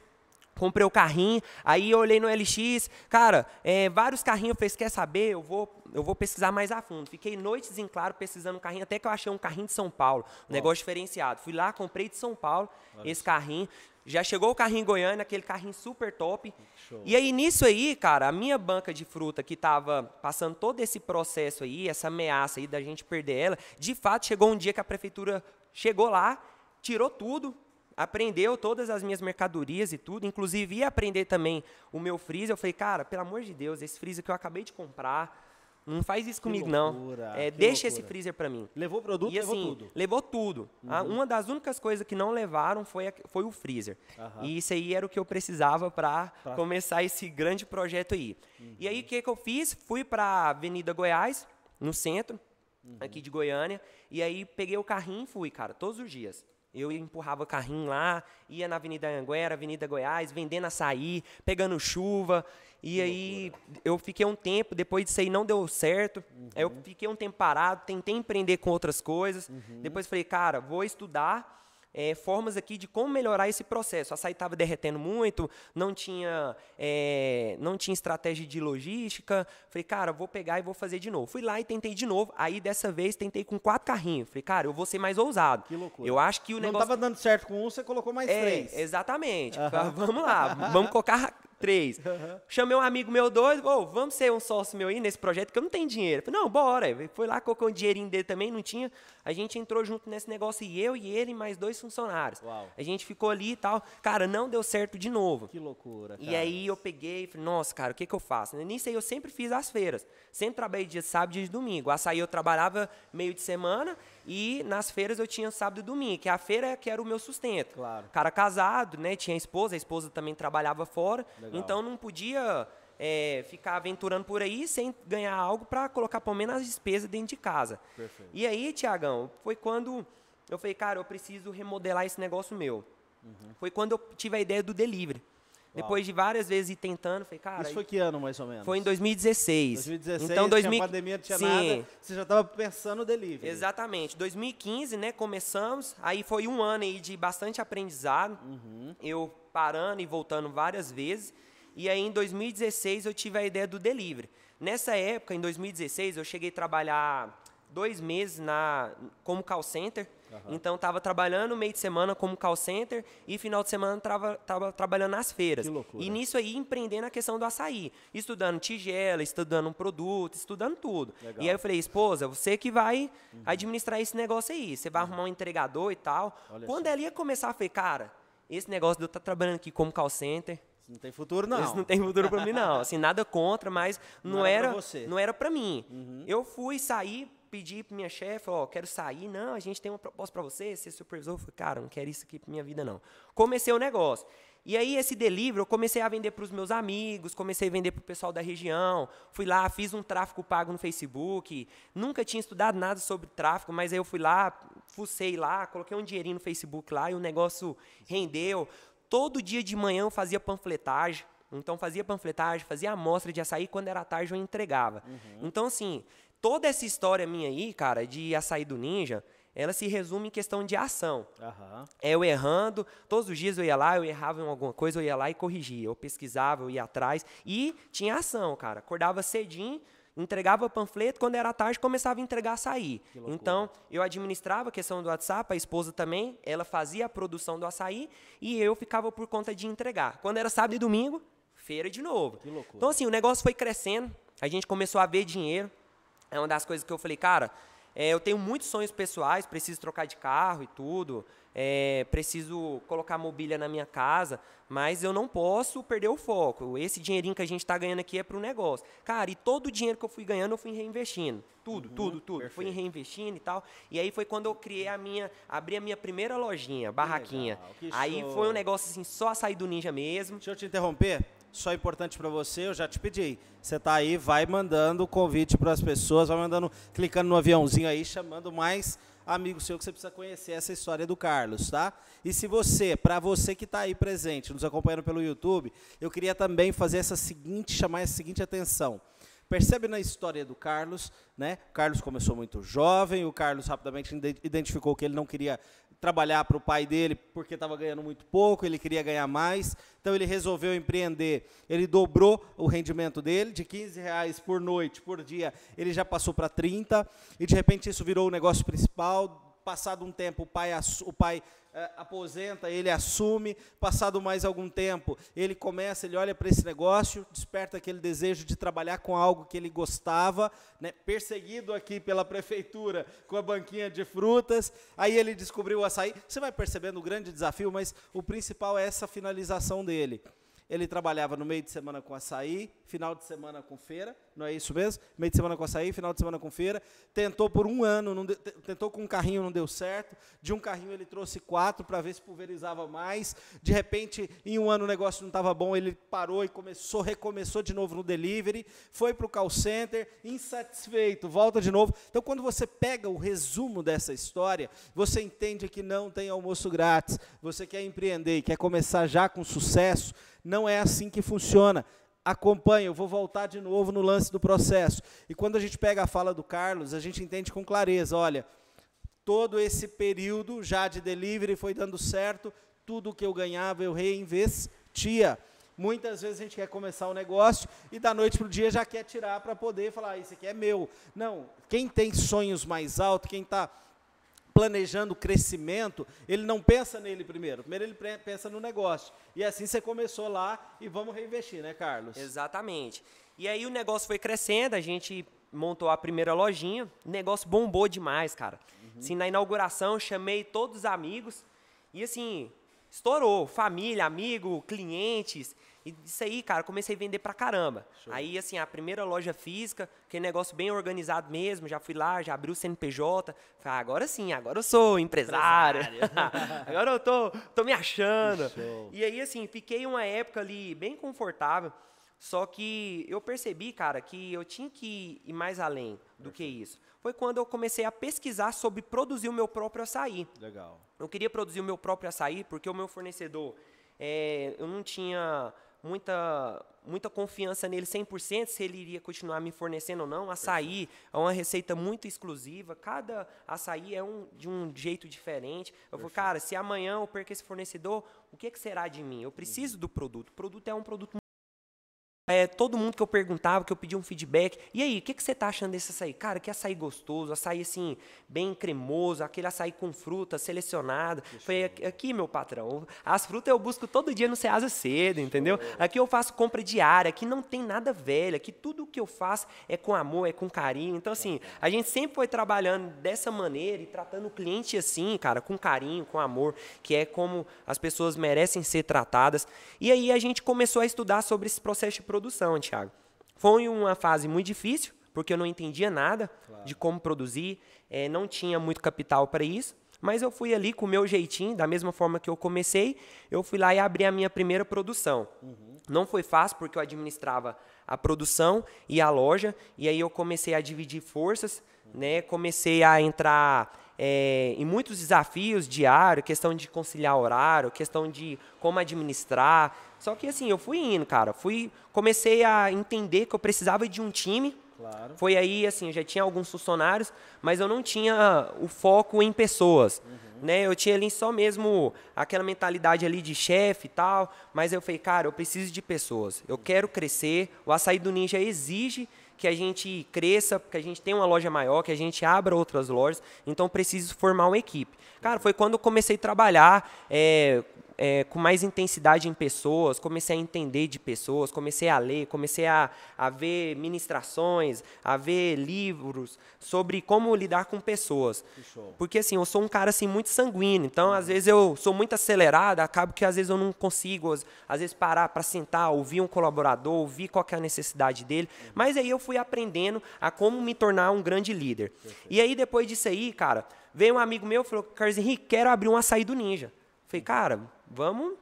comprei o carrinho, aí eu olhei no LX, cara, é, vários carrinhos, eu falei, quer saber, eu vou, eu vou pesquisar mais a fundo. Fiquei noites em claro pesquisando um carrinho, até que eu achei um carrinho de São Paulo, um negócio diferenciado. Fui lá, comprei de São Paulo Olha esse carrinho, já chegou o carrinho em Goiânia, aquele carrinho super top. Show. E aí, nisso aí, cara, a minha banca de fruta que estava passando todo esse processo aí, essa ameaça aí da gente perder ela, de fato, chegou um dia que a prefeitura chegou lá, tirou tudo, aprendeu todas as minhas mercadorias e tudo, inclusive ia aprender também o meu freezer. Eu falei, cara, pelo amor de Deus, esse freezer que eu acabei de comprar, não faz isso que comigo, loucura, não. É, deixa loucura. esse freezer para mim. Levou o produto, e, assim, levou tudo. Levou tudo. Uhum. uma das únicas coisas que não levaram foi, a, foi o freezer. Uhum. E isso aí era o que eu precisava para pra... começar esse grande projeto aí. Uhum. E aí, o que, que eu fiz? Fui para Avenida Goiás, no centro, uhum. aqui de Goiânia. E aí, peguei o carrinho e fui, cara, todos os dias. Eu empurrava carrinho lá, ia na Avenida Anguera, Avenida Goiás, vendendo açaí, pegando chuva. E que aí loucura. eu fiquei um tempo, depois disso aí não deu certo. Uhum. Aí eu fiquei um tempo parado, tentei empreender com outras coisas. Uhum. Depois falei, cara, vou estudar é, formas aqui de como melhorar esse processo. A açaí estava derretendo muito, não tinha, é, não tinha estratégia de logística. Falei, cara, vou pegar e vou fazer de novo. Fui lá e tentei de novo. Aí, dessa vez, tentei com quatro carrinhos. Falei, cara, eu vou ser mais ousado. Que loucura. Eu acho que o negócio... Não estava dando certo com um, você colocou mais é, três. Exatamente. Uhum. Vamos lá, vamos colocar três. Uhum. Chamei um amigo meu doido, oh, vamos ser um sócio meu aí nesse projeto, que eu não tenho dinheiro. Falei, não, bora. Foi lá, colocou um dinheirinho dele também, não tinha. A gente entrou junto nesse negócio, e eu e ele mais dois funcionários. Uau. A gente ficou ali e tal. Cara, não deu certo de novo. Que loucura, cara. E aí eu peguei e falei, nossa, cara, o que, que eu faço? Nisso aí eu sempre fiz as feiras. Sempre trabalhei dia sábado e dia de domingo. Açaí eu trabalhava meio de semana e nas feiras eu tinha sábado e domingo, que a feira é que era o meu sustento. Claro. Cara casado, né? Tinha esposa, a esposa também trabalhava fora. Legal. Então não podia é, ficar aventurando por aí sem ganhar algo para colocar pelo menos as despesas dentro de casa. Perfeito. E aí, Tiagão, foi quando eu falei, cara, eu preciso remodelar esse negócio meu. Uhum. Foi quando eu tive a ideia do delivery. Depois de várias vezes ir tentando, falei, cara. Isso foi que ano, mais ou menos? Foi em 2016. 2016, então, 2000... tinha pandemia, não tinha Sim. nada. Você já estava pensando no delivery. Exatamente. 2015, né, começamos. Aí foi um ano aí de bastante aprendizado. Uhum. Eu parando e voltando várias vezes. E aí, em 2016, eu tive a ideia do delivery. Nessa época, em 2016, eu cheguei a trabalhar dois meses na, como call center. Uhum. Então, estava trabalhando meio de semana como call center e final de semana estava trabalhando nas feiras. Que loucura. E nisso aí, empreendendo a questão do açaí. Estudando tigela, estudando um produto, estudando tudo. Legal. E aí eu falei, esposa, você que vai uhum. administrar esse negócio aí. Você vai uhum. arrumar um entregador e tal. Olha Quando só. ela ia começar, eu falei, cara, esse negócio de eu estar tá trabalhando aqui como call center, não tem futuro, não. Isso não tem futuro para mim, não. Assim, nada contra, mas não, não era, era, pra você. não era para mim. Uhum. Eu fui sair, pedi para minha chefe, ó, quero sair. Não, a gente tem uma proposta para você, ser supervisor. Eu falei, cara, não quero isso aqui para minha vida, não. Comecei o negócio. E aí, esse delivery, eu comecei a vender para os meus amigos, comecei a vender para o pessoal da região. Fui lá, fiz um tráfego pago no Facebook. Nunca tinha estudado nada sobre tráfego, mas aí eu fui lá, fucei lá, coloquei um dinheirinho no Facebook lá e o negócio rendeu. Todo dia de manhã eu fazia panfletagem. Então fazia panfletagem, fazia amostra de açaí, quando era tarde eu entregava. Uhum. Então, assim, toda essa história minha aí, cara, de açaí do ninja, ela se resume em questão de ação. Uhum. É eu errando, todos os dias eu ia lá, eu errava em alguma coisa, eu ia lá e corrigia. Eu pesquisava, eu ia atrás e tinha ação, cara. Acordava cedinho, entregava panfleto, quando era tarde começava a entregar açaí. Então, eu administrava a questão do WhatsApp, a esposa também, ela fazia a produção do açaí e eu ficava por conta de entregar. Quando era sábado e domingo, feira de novo. Então, assim, o negócio foi crescendo, a gente começou a ver dinheiro. É uma das coisas que eu falei, cara, é, eu tenho muitos sonhos pessoais, preciso trocar de carro e tudo, é, preciso colocar mobília na minha casa, mas eu não posso perder o foco. Esse dinheirinho que a gente está ganhando aqui é para o negócio. Cara, e todo o dinheiro que eu fui ganhando, eu fui reinvestindo. Tudo, Uhum, tudo, tudo. perfeito. Fui reinvestindo e tal. E aí foi quando eu criei a minha, abri a minha primeira lojinha, barraquinha. legal, aí show. foi um negócio assim, só sair do ninja mesmo. Deixa eu te interromper. Só importante para você, eu já te pedi. Você tá aí, vai mandando o convite para as pessoas, vai mandando, clicando no aviãozinho aí, chamando mais amigos seu que você precisa conhecer essa história do Carlos, tá? E se você, para você que está aí presente, nos acompanhando pelo YouTube, eu queria também fazer essa seguinte, chamar essa seguinte atenção. Percebe na história do Carlos, né? O Carlos começou muito jovem, o Carlos rapidamente ide- identificou que ele não queria trabalhar para o pai dele porque estava ganhando muito pouco, ele queria ganhar mais, então ele resolveu empreender. Ele dobrou o rendimento dele, de 15 reais por noite, por dia, ele já passou para 30, e de repente isso virou o negócio principal. Passado um tempo, o pai, o pai aposenta, ele assume. Passado mais algum tempo, ele começa, ele olha para esse negócio, desperta aquele desejo de trabalhar com algo que ele gostava, né, perseguido aqui pela prefeitura com a banquinha de frutas. Aí ele descobriu o açaí. Você vai percebendo o grande desafio, mas o principal é essa finalização dele. Ele trabalhava no meio de semana com açaí, final de semana com feira, não é isso mesmo? Meio de semana com açaí, final de semana com feira. Tentou por um ano, te- tentou com um carrinho, não deu certo. De um carrinho ele trouxe quatro para ver se pulverizava mais. De repente, em um ano o negócio não estava bom, ele parou e começou, recomeçou de novo no delivery, foi para o call center, insatisfeito, volta de novo. Então, quando você pega o resumo dessa história, você entende que não tem almoço grátis. Você quer empreender quer começar já com sucesso, não é assim que funciona. Acompanhe, eu vou voltar de novo no lance do processo. E quando a gente pega a fala do Carlos, a gente entende com clareza, olha, todo esse período já de delivery foi dando certo, tudo que eu ganhava eu reinvestia. Muitas vezes a gente quer começar um negócio e da noite para o dia já quer tirar para poder falar, "Ah, isso aqui é meu. Não, quem tem sonhos mais altos, quem está planejando crescimento, ele não pensa nele primeiro. Primeiro ele pensa no negócio. E assim você começou lá e vamos reinvestir, né, Carlos? Exatamente. E aí o negócio foi crescendo, a gente montou a primeira lojinha, o negócio bombou demais, cara. Assim, na inauguração, chamei todos os amigos e assim, estourou, família, amigo, clientes. E isso aí, cara, comecei a vender pra caramba. Aí, assim, a primeira loja física, aquele negócio bem organizado mesmo, já fui lá, já abri o CNPJ. Falei, ah, agora sim, agora eu sou empresário. agora eu tô, tô me achando. Show. E aí, assim, fiquei uma época ali bem confortável. Só que eu percebi, cara, que eu tinha que ir mais além do que isso. Foi quando eu comecei a pesquisar sobre produzir o meu próprio açaí. Legal. Eu queria produzir o meu próprio açaí porque o meu fornecedor é, eu não tinha muita muita confiança nele 100% se ele iria continuar me fornecendo ou não. Açaí é uma receita muito exclusiva, cada açaí é um, de um jeito diferente. Eu falei, cara, se amanhã eu perco esse fornecedor, o que, que será de mim? Eu preciso do produto. O produto é um produto é, todo mundo que eu perguntava, que eu pedia um feedback, e aí, o que, que você tá achando desse açaí? Cara, que açaí gostoso, açaí assim, bem cremoso, aquele açaí com fruta selecionada. Foi aqui, meu patrão, as frutas eu busco todo dia no Ceasa cedo, entendeu? Aqui eu faço compra diária, aqui não tem nada velho, aqui tudo que eu faço é com amor, é com carinho. Então, assim, a gente sempre foi trabalhando dessa maneira e tratando o cliente assim, cara, com carinho, com amor, que é como as pessoas merecem ser tratadas. E aí a gente começou a estudar sobre esse processo de produção, Thiago. Foi uma fase muito difícil, porque eu não entendia nada claro. de como produzir, é, não tinha muito capital para isso, mas eu fui ali com o meu jeitinho, da mesma forma que eu comecei, eu fui lá e abri a minha primeira produção. Uhum. Não foi fácil, porque eu administrava a produção e a loja, e aí eu comecei a dividir forças, uhum. né? comecei a entrar é, em muitos desafios diários, questão de conciliar horário, questão de como administrar. Só que assim, eu fui indo, cara. Fui, comecei a entender que eu precisava de um time. Claro. Foi aí, assim, eu já tinha alguns funcionários, mas eu não tinha o foco em pessoas. Uhum. Né? Eu tinha ali só mesmo aquela mentalidade ali de chefe e tal, mas eu falei, cara, eu preciso de pessoas. Eu quero crescer. O açaí do Ninja exige que a gente cresça, que a gente tenha uma loja maior, que a gente abra outras lojas. Então, preciso formar uma equipe. Cara, foi quando eu comecei a trabalhar é, é, com mais intensidade em pessoas, comecei a entender de pessoas, comecei a ler, comecei a, a ver ministrações, a ver livros sobre como lidar com pessoas. Porque assim, eu sou um cara assim muito sanguíneo, então às vezes eu sou muito acelerado, acabo que às vezes eu não consigo, às, às vezes parar para sentar, ouvir um colaborador, ouvir qual é a necessidade dele. Uhum. Mas aí eu fui aprendendo a como me tornar um grande líder. Perfeito. E aí depois disso aí, cara, veio um amigo meu e falou: Carlos Henrique, quero abrir um açaí do Ninja. Falei, cara, vamos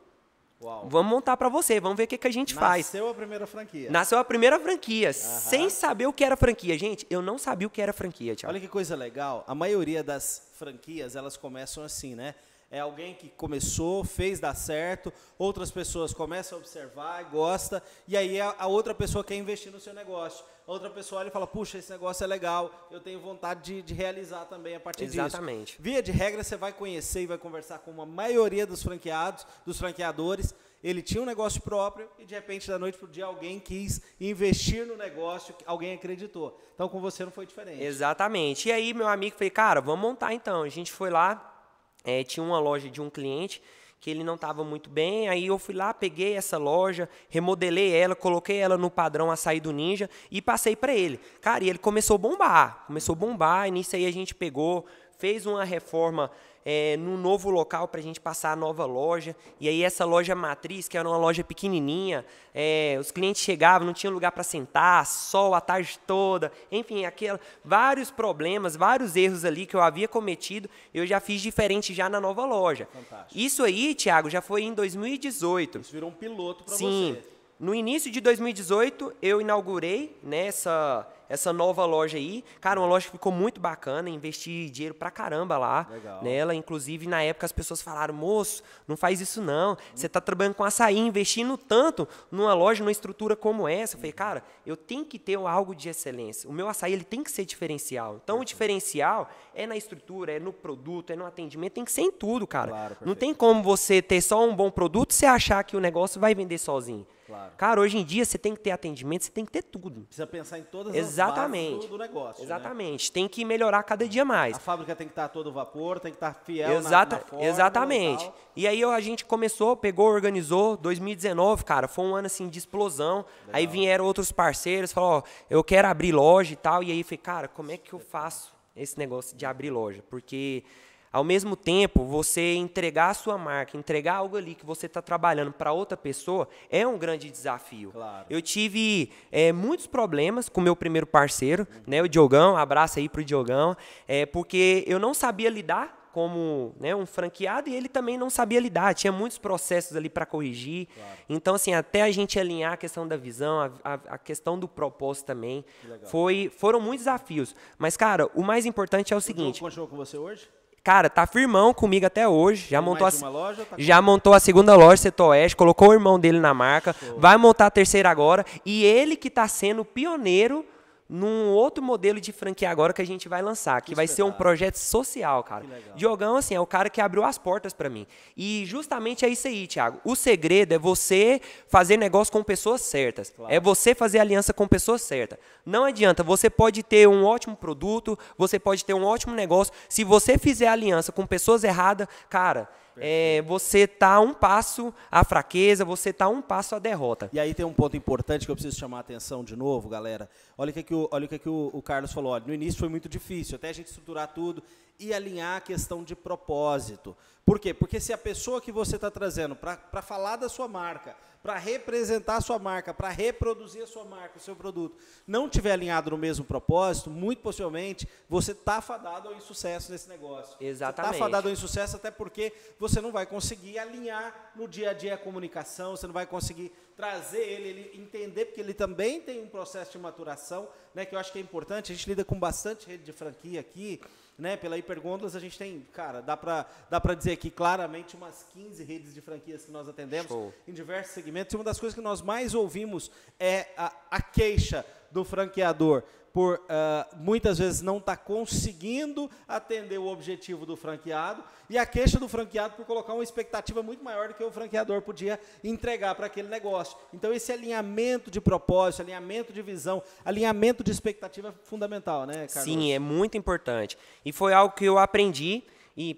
Uau. Vamos montar para você, vamos ver o que, que a gente Nasceu faz. Nasceu a primeira franquia. Nasceu a primeira franquia, uhum. sem saber o que era franquia. Gente, eu não sabia o que era franquia, Thiago. Olha que coisa legal. A maioria das franquias, elas começam assim, né? é alguém que começou, fez dar certo, outras pessoas começam a observar, gosta, e aí a, a, outra pessoa quer investir no seu negócio. Outra pessoa olha e fala, puxa, esse negócio é legal, eu tenho vontade de, de realizar também a partir Exatamente. disso. Exatamente. Via de regra, você vai conhecer e vai conversar com uma maioria dos franqueados, dos franqueadores, ele tinha um negócio próprio e de repente da noite para o dia alguém quis investir no negócio, alguém acreditou. Então com você não foi diferente. Exatamente. E aí meu amigo falei, cara, vamos montar então. A gente foi lá, é, tinha uma loja de um cliente que ele não estava muito bem, aí eu fui lá, peguei essa loja, remodelei ela, coloquei ela no padrão açaí do Ninja e passei para ele. Cara, e ele começou a bombar, começou a bombar, e nisso aí a gente pegou, fez uma reforma é, num novo local para a gente passar a nova loja. E aí essa loja matriz, que era uma loja pequenininha, é, os clientes chegavam, não tinha lugar para sentar, sol a tarde toda, enfim, aquela, vários problemas, vários erros ali que eu havia cometido, eu já fiz diferente já na nova loja. Fantástico. Isso aí, Thiago, já foi em 2018. Isso virou um piloto para você. Sim. No início de 2018, eu inaugurei nessa né, essa nova loja aí. Cara, uma loja que ficou muito bacana, investi dinheiro pra caramba lá Legal. nela. Inclusive, na época, as pessoas falaram, moço, não faz isso não. Você tá trabalhando com açaí, investindo tanto numa loja, numa estrutura como essa. Eu falei, cara, eu tenho que ter algo de excelência. O meu açaí, ele tem que ser diferencial. Então, o diferencial é na estrutura, é no produto, é no atendimento, tem que ser em tudo, cara. Claro, não tem como você ter só um bom produto e você achar que o negócio vai vender sozinho. Claro. Cara, hoje em dia você tem que ter atendimento, você tem que ter tudo. Precisa pensar em todas Exatamente. as bases do, do negócio. Né? Exatamente. Né? Tem que melhorar cada dia mais. A fábrica tem que estar todo vapor, tem que estar fiel Exata, na, na forma Exatamente. E, e, aí a gente começou, pegou, organizou. 2019, cara, foi um ano assim de explosão. Legal. Aí vieram outros parceiros, falaram, ó, eu quero abrir loja e tal. E aí falei, cara, como é que eu faço esse negócio de abrir loja? Porque ao mesmo tempo, você entregar a sua marca, entregar algo ali que você está trabalhando para outra pessoa, é um grande desafio. Claro. Eu tive é, muitos problemas com o meu primeiro parceiro, uhum. né, o Diogão, abraço aí para o Diogão, é, porque eu não sabia lidar como né, um franqueado e ele também não sabia lidar, tinha muitos processos ali para corrigir. Claro. Então, assim, até a gente alinhar a questão da visão, a, a, a questão do propósito também, foi, foram muitos desafios. Mas, cara, o mais importante é o, o seguinte... continuou com você hoje? Cara, tá firmão comigo até hoje. Já Tem montou a, loja? Tá já montou a segunda loja, Setor Oeste, colocou o irmão dele na marca, vai montar a terceira agora. E ele que está sendo pioneiro num outro modelo de franquia agora que a gente vai lançar, que, vai ser um projeto social, cara. Que. Diogão, assim, é o cara que abriu as portas para mim. E justamente é isso aí, Thiago. O segredo é você fazer negócio com pessoas certas. Claro. É você fazer aliança com pessoas certas. Não adianta, você pode ter um ótimo produto, você pode ter um ótimo negócio. Se você fizer aliança com pessoas erradas, cara, é, você tá um passo à fraqueza, você tá um passo à derrota. E aí tem um ponto importante que eu preciso chamar a atenção de novo, galera. Olha o que, que, o, olha o, que, que o, o Carlos falou. Olha, no início foi muito difícil, até a gente estruturar tudo e alinhar a questão de propósito. Por quê? Porque se a pessoa que você está trazendo para falar da sua marca, para representar a sua marca, para reproduzir a sua marca, o seu produto, não tiver alinhado no mesmo propósito, muito possivelmente você está fadado ao insucesso nesse negócio. Exatamente. Está fadado ao insucesso até porque você não vai conseguir alinhar no dia a dia a comunicação, você não vai conseguir trazer ele, ele entender, porque ele também tem um processo de maturação, né, que eu acho que é importante. A gente lida com bastante rede de franquia aqui, né, pela Hipergôndolas a gente tem, cara, dá para dá pra dizer aqui claramente umas 15 redes de franquias que nós atendemos Show. em diversos segmentos. E uma das coisas que nós mais ouvimos é a, a queixa do franqueador por ah, muitas vezes não estar conseguindo atender o objetivo do franqueado e a queixa do franqueado por colocar uma expectativa muito maior do que o franqueador podia entregar para aquele negócio. Então esse alinhamento de propósito, alinhamento de visão, alinhamento de expectativa é fundamental, né, Carlos? Sim, é muito importante. E foi algo que eu aprendi e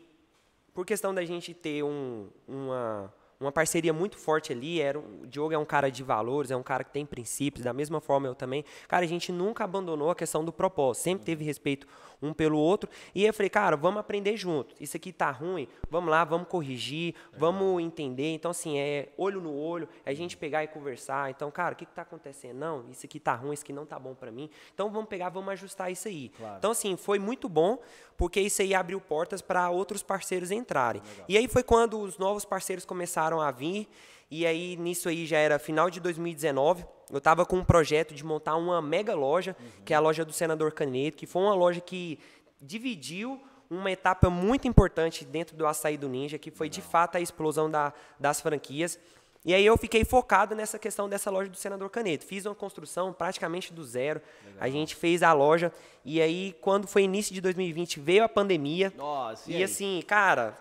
por questão da gente ter um- uma, uma parceria muito forte ali, era, um- o Diogo é um cara de valores, é um cara que tem princípios, da mesma forma eu também. Cara, a gente nunca abandonou a questão do propósito, sempre teve respeito um pelo outro. E eu falei, cara, vamos aprender junto. Isso aqui tá ruim, vamos lá, vamos corrigir, vamos entender. Então, assim, é olho no olho, é a gente pegar e conversar. Então, cara, o que, que tá acontecendo? Não, isso aqui tá ruim, isso aqui não tá bom para mim. Então, vamos pegar, vamos ajustar isso aí. Claro. Então, assim, foi muito bom, porque isso aí abriu portas para outros parceiros entrarem. E aí foi quando os novos parceiros começaram a vir, e aí nisso aí já era final de 2019. Eu estava com um projeto de montar uma mega loja, que é a loja do Senador Caneto, que foi uma loja que dividiu uma etapa muito importante dentro do açaí do Ninja, que foi de fato a explosão da- das franquias. E aí eu fiquei focado nessa questão dessa loja do Senador Caneto. Fiz uma construção praticamente do zero. A gente fez a loja e aí quando foi início de 2020 veio a pandemia. Nossa, e e assim, cara,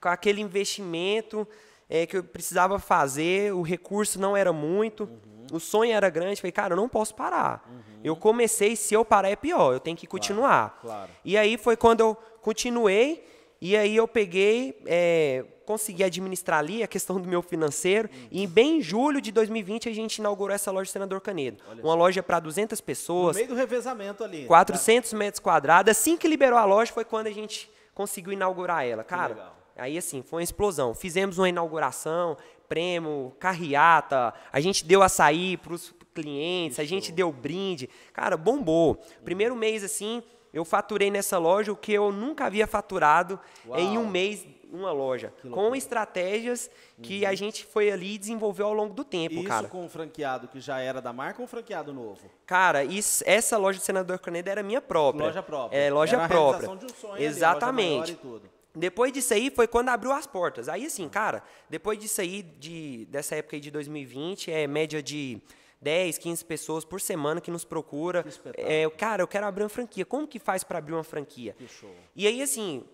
com aquele investimento é, que eu precisava fazer, o recurso não era muito, Uhum. o sonho era grande. Falei, cara, eu não posso parar. Eu comecei, se eu parar é pior, eu tenho que continuar. claro. E aí foi quando eu continuei, e aí eu peguei, é, consegui administrar ali a questão do meu financeiro, e bem em julho de 2020 a gente inaugurou essa loja Senador Canedo. uma loja para 200 No pessoas, meio do revezamento ali. 400 metros quadrados. Assim que liberou a loja foi quando a gente conseguiu inaugurar ela. Cara, aí assim, foi uma explosão. Fizemos uma inauguração, prêmio, carreata, a gente deu açaí para os clientes, a gente deu brinde. Cara, bombou. Primeiro mês, assim, eu faturei nessa loja o que eu nunca havia faturado em um Uau. mês uma loja. Com. Uhum. estratégias que a gente foi ali e desenvolveu ao longo do tempo, Isso cara. com um franqueado que já era da marca ou um franqueado novo? Cara, isso- essa loja do Senador Canedo era minha própria. Loja própria. É, loja Era própria. de um sonho ali, Exatamente. tudo. Depois disso aí foi quando abriu as portas. Aí assim, cara, depois disso aí, de, dessa época aí de 2020, é média de 10, 15 pessoas por semana que nos procura. espetáculo. É, cara, eu quero abrir uma franquia. Como que faz para abrir uma franquia? Que. E aí, assim,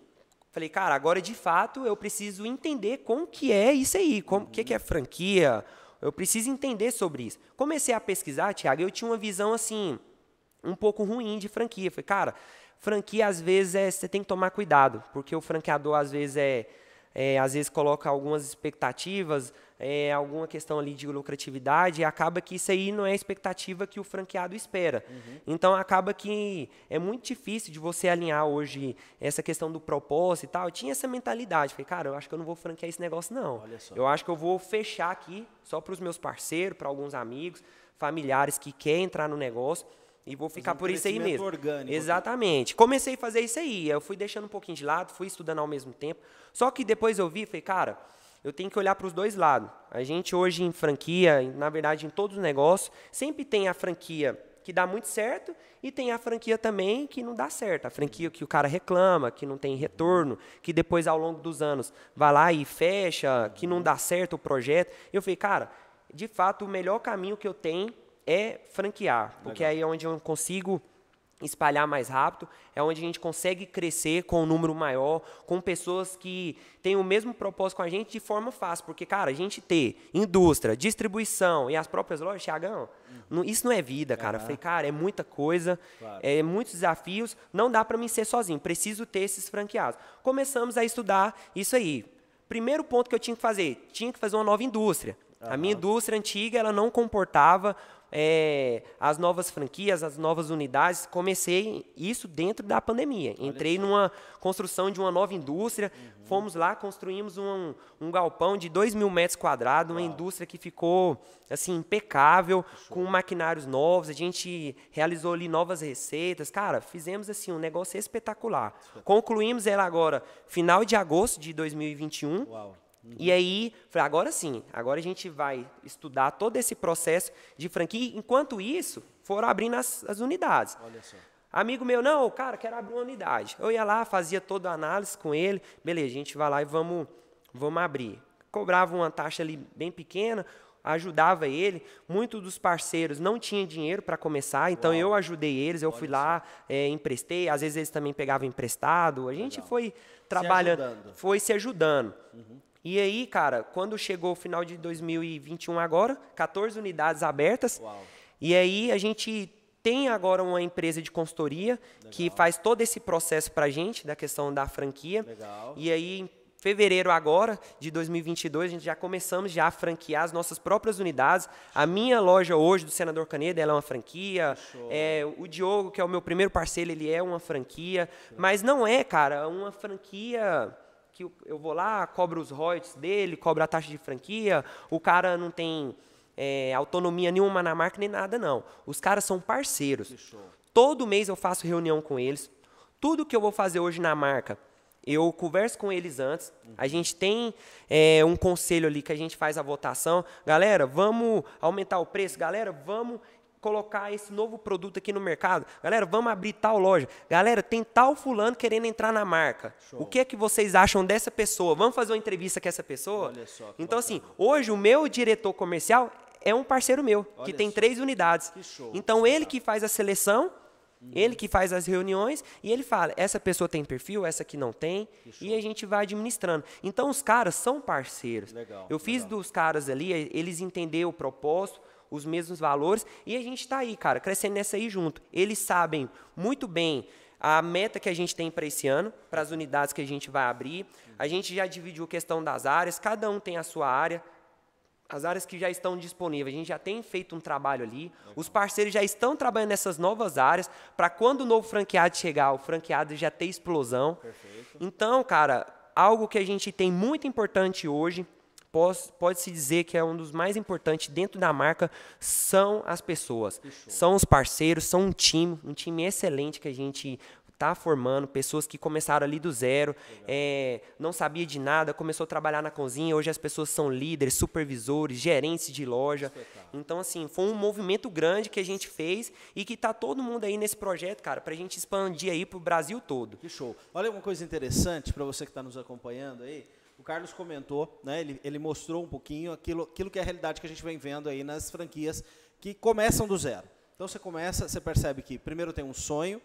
falei, cara, agora de fato eu preciso entender como que é isso aí, como o que, que é franquia. Eu preciso entender sobre isso. Comecei a pesquisar, Thiago, e eu tinha uma visão assim, um pouco ruim de franquia. Falei, cara, franquia às vezes é, você tem que tomar cuidado, porque o franqueador às vezes é, é, às vezes coloca algumas expectativas, é, alguma questão ali de lucratividade, e acaba que isso aí não é a expectativa que o franqueado espera. Então acaba que é muito difícil de você alinhar hoje essa questão do propósito e tal. Eu tinha essa mentalidade, falei, cara, eu acho que eu não vou franquear esse negócio não. Olha só. Eu acho que eu vou fechar aqui só para os meus parceiros, para alguns amigos, familiares que querem entrar no negócio. E vou ficar um por isso aí mesmo. orgânico. Exatamente. Comecei a fazer isso aí. Eu fui deixando um pouquinho de lado, fui estudando ao mesmo tempo. Só que depois eu vi, falei, cara, eu tenho que olhar para os dois lados. A gente hoje em franquia, na verdade em todos os negócios, sempre tem a franquia que dá muito certo, e tem a franquia também que não dá certo. A franquia que o cara reclama, que não tem retorno, que depois ao longo dos anos vai lá e fecha, que não dá certo o projeto. Eu falei, cara, de fato, o melhor caminho que eu tenho é franquear, porque Legal. aí é onde eu consigo espalhar mais rápido, é onde a gente consegue crescer com um número maior, com pessoas que têm o mesmo propósito com a gente de forma fácil, porque, cara, a gente ter indústria, distribuição e as próprias lojas, Thiagão, uhum. isso não é vida, cara. Uhum. Falei, cara, é muita coisa, claro. é muitos desafios, não dá para mim ser sozinho, preciso ter esses franqueados. Começamos a estudar isso aí. Primeiro ponto que eu tinha que fazer, tinha que fazer uma nova indústria. Uhum. A minha indústria antiga, ela não comportava é, as novas franquias, as novas unidades. Comecei isso dentro da pandemia. Entrei numa construção de uma nova indústria. Uhum. Fomos lá, construímos um, um galpão de 2 mil metros quadrados, uma Uau. indústria que ficou assim impecável, com maquinários novos. A gente realizou ali novas receitas. Cara, fizemos assim um negócio espetacular. espetacular. Concluímos ela agora, final de agosto de 2021. Uau Uhum. E aí, falei, agora sim, agora a gente vai estudar todo esse processo de franquia. Enquanto isso, foram abrindo as, as unidades. Olha só. Amigo meu, não, cara, quero abrir uma unidade. Eu ia lá, fazia toda a análise com ele. Beleza, a gente vai lá e vamos, vamos abrir. Cobrava uma taxa ali bem pequena, ajudava ele. Muitos dos parceiros não tinham dinheiro para começar, então Uau. eu ajudei eles, eu Olha fui lá, é, emprestei, às vezes eles também pegavam emprestado. A gente Legal. foi trabalhando, se foi se ajudando. Uhum. E aí, cara, quando chegou o final de 2021 agora, 14 unidades abertas. Uau. E aí a gente tem agora uma empresa de consultoria Legal. que faz todo esse processo para a gente, da questão da franquia. Legal. E aí, em fevereiro agora, de 2022, a gente já começamos já a franquear as nossas próprias unidades. A minha loja hoje, do Senador Caneda, ela é uma franquia. É, o Diogo, que é o meu primeiro parceiro, ele é uma franquia. Mas não é, cara, uma franquia que eu vou lá, cobro os royalties dele, cobro a taxa de franquia, o cara não tem é, autonomia nenhuma na marca nem nada, não. Os caras são parceiros. Todo mês eu faço reunião com eles. Tudo que eu vou fazer hoje na marca, eu converso com eles antes. A gente tem é, um conselho ali que a gente faz a votação. Galera, vamos aumentar o preço. Galera, vamos colocar esse novo produto aqui no mercado. Galera, vamos abrir tal loja. Galera, tem tal fulano querendo entrar na marca. Show. O que é que vocês acham dessa pessoa? Vamos fazer uma entrevista com essa pessoa? Só, então, assim, hoje o meu diretor comercial é um parceiro meu, Olha que tem só. três unidades. Então, ele que faz a seleção, Uhum. Ele que faz as reuniões e ele fala: essa pessoa tem perfil, essa aqui não tem, e a gente vai administrando. Então os caras são parceiros. Legal, Eu fiz legal. dos caras ali, eles entenderam o propósito, os mesmos valores, e a gente está aí, cara, crescendo nessa aí junto. Eles sabem muito bem a meta que a gente tem para esse ano, para as unidades que a gente vai abrir. A gente já dividiu a questão das áreas, cada um tem a sua área. As áreas que já estão disponíveis, a gente já tem feito um trabalho ali. Os parceiros já estão trabalhando nessas novas áreas, para quando o novo franqueado chegar, o franqueado já ter explosão. Perfeito. Então, cara, algo que a gente tem muito importante hoje pode-se dizer que é um dos mais importantes dentro da marca são as pessoas, são os parceiros, são um time, um time excelente que a gente está formando, pessoas que começaram ali do zero, é, não sabia de nada, começou a trabalhar na cozinha, hoje as pessoas são líderes, supervisores, gerentes de loja. Então, assim, foi um movimento grande que a gente fez e que está todo mundo aí nesse projeto, cara, para a gente expandir aí para o Brasil todo. Que show. Olha uma coisa interessante para você que está nos acompanhando aí, Carlos comentou, né, ele, ele mostrou um pouquinho aquilo, aquilo que é a realidade que a gente vem vendo aí nas franquias que começam do zero. Então você começa, você percebe que primeiro tem um sonho,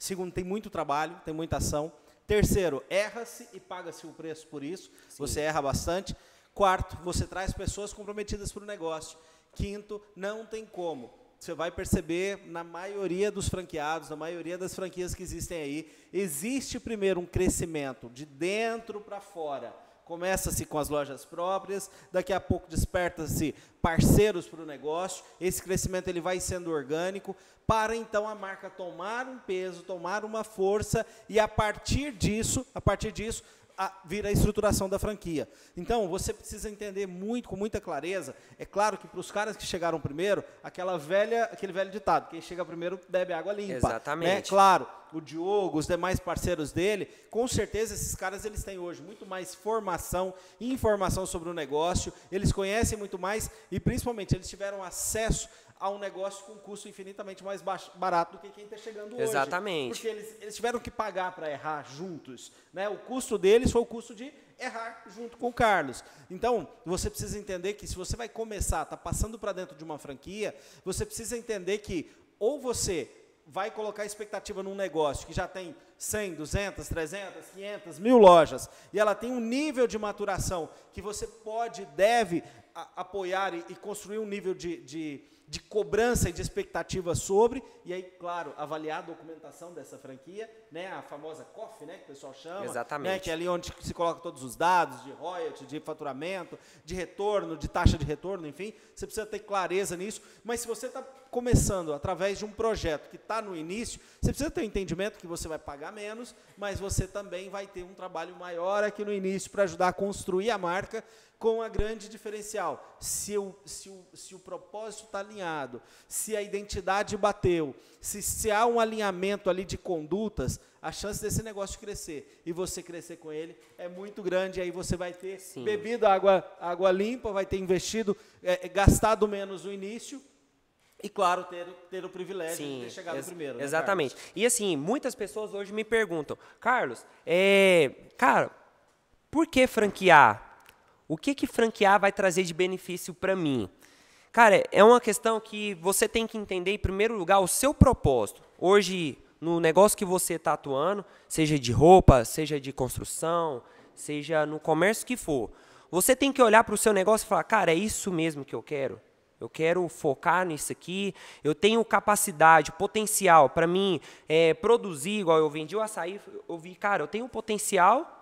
segundo tem muito trabalho, tem muita ação, terceiro erra-se e paga-se o preço por isso, Sim. você erra bastante. Quarto, você traz pessoas comprometidas para o negócio. Quinto, não tem como. Você vai perceber na maioria dos franqueados, na maioria das franquias que existem aí, existe primeiro um crescimento de dentro para fora Começa-se com as lojas próprias, daqui a pouco desperta-se parceiros para o negócio, esse crescimento ele vai sendo orgânico, para então a marca tomar um peso, tomar uma força e a partir disso, a partir disso, a, vir a estruturação da franquia. Então, você precisa entender muito, com muita clareza. É claro que para os caras que chegaram primeiro, aquela velha, aquele velho ditado: quem chega primeiro bebe água limpa. Exatamente. Né? Claro, o Diogo, os demais parceiros dele, com certeza esses caras eles têm hoje muito mais formação informação sobre o negócio, eles conhecem muito mais e principalmente eles tiveram acesso a um negócio com custo infinitamente mais baixo, barato do que quem está chegando hoje. Exatamente. Porque eles, eles tiveram que pagar para errar juntos. Né? O custo deles foi o custo de errar junto com o Carlos. Então, você precisa entender que se você vai começar, está passando para dentro de uma franquia, você precisa entender que ou você vai colocar expectativa num negócio que já tem 100, 200, 300, 500, mil lojas, e ela tem um nível de maturação que você pode, deve a, apoiar e, e, construir um nível de, de de cobrança e de expectativa sobre, e aí, claro, avaliar a documentação dessa franquia, né, a famosa COF, né, que o pessoal chama, Exatamente. Né, que é ali onde se coloca todos os dados de royalty, de faturamento, de retorno, de taxa de retorno, enfim, você precisa ter clareza nisso, mas se você está começando através de um projeto que está no início, você precisa ter um entendimento que você vai pagar menos, mas você também vai ter um trabalho maior aqui no início para ajudar a construir a marca, com a grande diferencial. Se o, se o, se o propósito está alinhado, se a identidade bateu, se, se há um alinhamento ali de condutas, a chance desse negócio crescer e você crescer com ele é muito grande. Aí você vai ter Sim. bebido água, água limpa, vai ter investido, é, é gastado menos no início e, claro, ter, ter o privilégio Sim, de ter chegado ex primeiro. Né, exatamente. e, assim, muitas pessoas hoje me perguntam, Carlos, é, cara, por que franquear? O que que franquear vai trazer de benefício para mim? Cara, é uma questão que você tem que entender, em primeiro lugar, o seu propósito. Hoje, no negócio que você está atuando, seja de roupa, seja de construção, seja no comércio que for, você tem que olhar para o seu negócio e falar, cara, é isso mesmo que eu quero? Eu quero focar nisso aqui. Eu tenho capacidade, potencial para mim é, produzir, igual eu vendi o açaí. Eu vi, cara, eu tenho potencial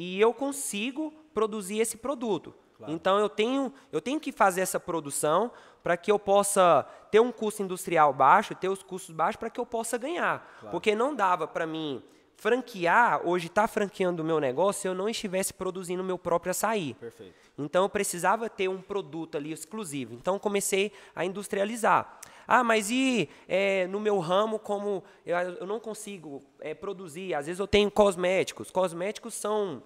e eu consigo produzir esse produto. Claro. Então eu tenho, eu tenho que fazer essa produção para que eu possa ter um custo industrial baixo, ter os custos baixos para que eu possa ganhar. Claro. Porque não dava para mim franquear, hoje estar tá franqueando o meu negócio se eu não estivesse produzindo o meu próprio açaí. Perfeito. Então eu precisava ter um produto ali exclusivo. Então comecei a industrializar. Ah, mas e é, no meu ramo, como eu, eu não consigo é, produzir? Às vezes eu tenho cosméticos. Cosméticos são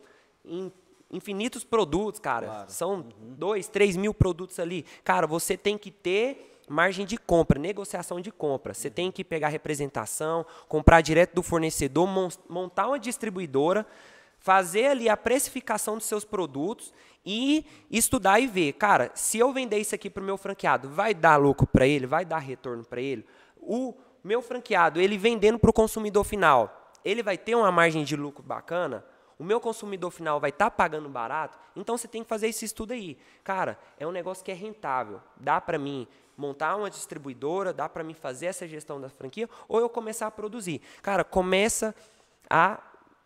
infinitos produtos, cara. Claro. São uhum. dois, três mil produtos ali. Cara, você tem que ter margem de compra, negociação de compra. Você tem que pegar representação, comprar direto do fornecedor, montar uma distribuidora, fazer ali a precificação dos seus produtos e estudar e ver, cara, se eu vender isso aqui para o meu franqueado, vai dar lucro para ele, vai dar retorno para ele. O meu franqueado, ele vendendo para o consumidor final, ele vai ter uma margem de lucro bacana? O meu consumidor final vai estar tá pagando barato? Então você tem que fazer esse estudo aí. Cara, é um negócio que é rentável. Dá para mim montar uma distribuidora, dá para mim fazer essa gestão da franquia ou eu começar a produzir. Cara, começa a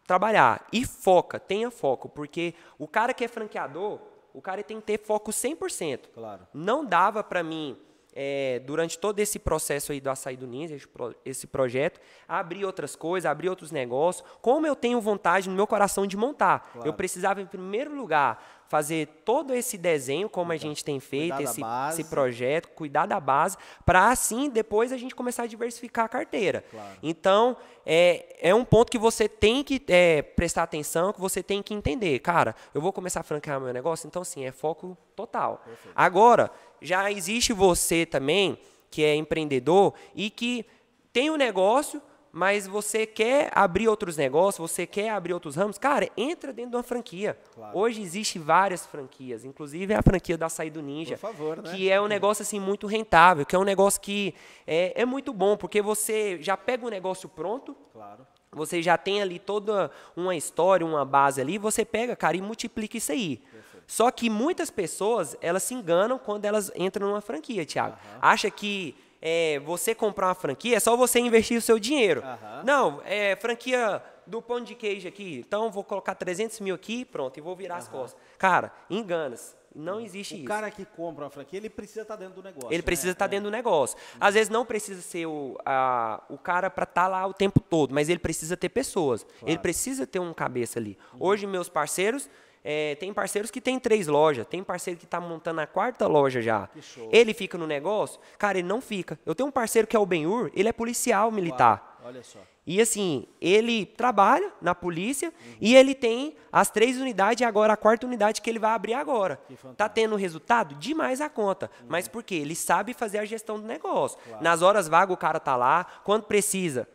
trabalhar. E foca, tenha foco, porque o cara que é franqueador, o cara tem que ter foco 100%. Claro. Não dava para mim, é, durante todo esse processo aí do Açaí do Ninja, esse projeto, abrir outras coisas, abrir outros negócios. Como eu tenho vontade no meu coração de montar, claro. eu precisava, em primeiro lugar, fazer todo esse desenho, como a gente tem feito, esse, esse, projeto, cuidar da base, para assim depois a gente começar a diversificar a carteira. Claro. Então, é, é um ponto que você tem que é, prestar atenção, que você tem que entender. Cara, eu vou começar a franquear meu negócio, então sim, é foco total. Perfeito. Agora, já existe você também, que é empreendedor e que tem um negócio mas você quer abrir outros negócios, você quer abrir outros ramos, cara, entra dentro de uma franquia. Claro. Hoje existe várias franquias, inclusive a franquia da Saído Ninja, favor, né? que é um negócio assim muito rentável, que é um negócio que é, é muito bom, porque você já pega o um negócio pronto, claro. você já tem ali toda uma história, uma base ali, você pega, cara, e multiplica isso aí. Perfeito. Só que muitas pessoas, elas se enganam quando elas entram numa franquia, Thiago. Uhum. Acha que é, você comprar uma franquia, é só você investir o seu dinheiro. Uhum. Não, é franquia do pão de queijo aqui, então vou colocar 300 mil aqui pronto, e vou virar uhum. as costas. Cara, engana-se. Não existe o isso. O cara que compra uma franquia, ele precisa estar tá dentro do negócio. Ele precisa né? estar tá dentro do negócio. Às vezes não precisa ser o, a, o cara para estar tá lá o tempo todo, mas ele precisa ter pessoas. Claro. Ele precisa ter um cabeça ali. Uhum. Hoje, meus parceiros, é, tem parceiros que tem três lojas, tem parceiro que está montando a quarta loja já. Ele fica no negócio? Cara, ele não fica. Eu tenho um parceiro que é o Benhur, ele é policial militar. Olha só. E assim, ele trabalha na polícia uhum. e ele tem as três unidades e agora a quarta unidade que ele vai abrir agora. Tá tendo resultado demais a conta. Uhum. Mas por quê? Ele sabe fazer a gestão do negócio. Claro. Nas horas vagas o cara tá lá, quando precisa,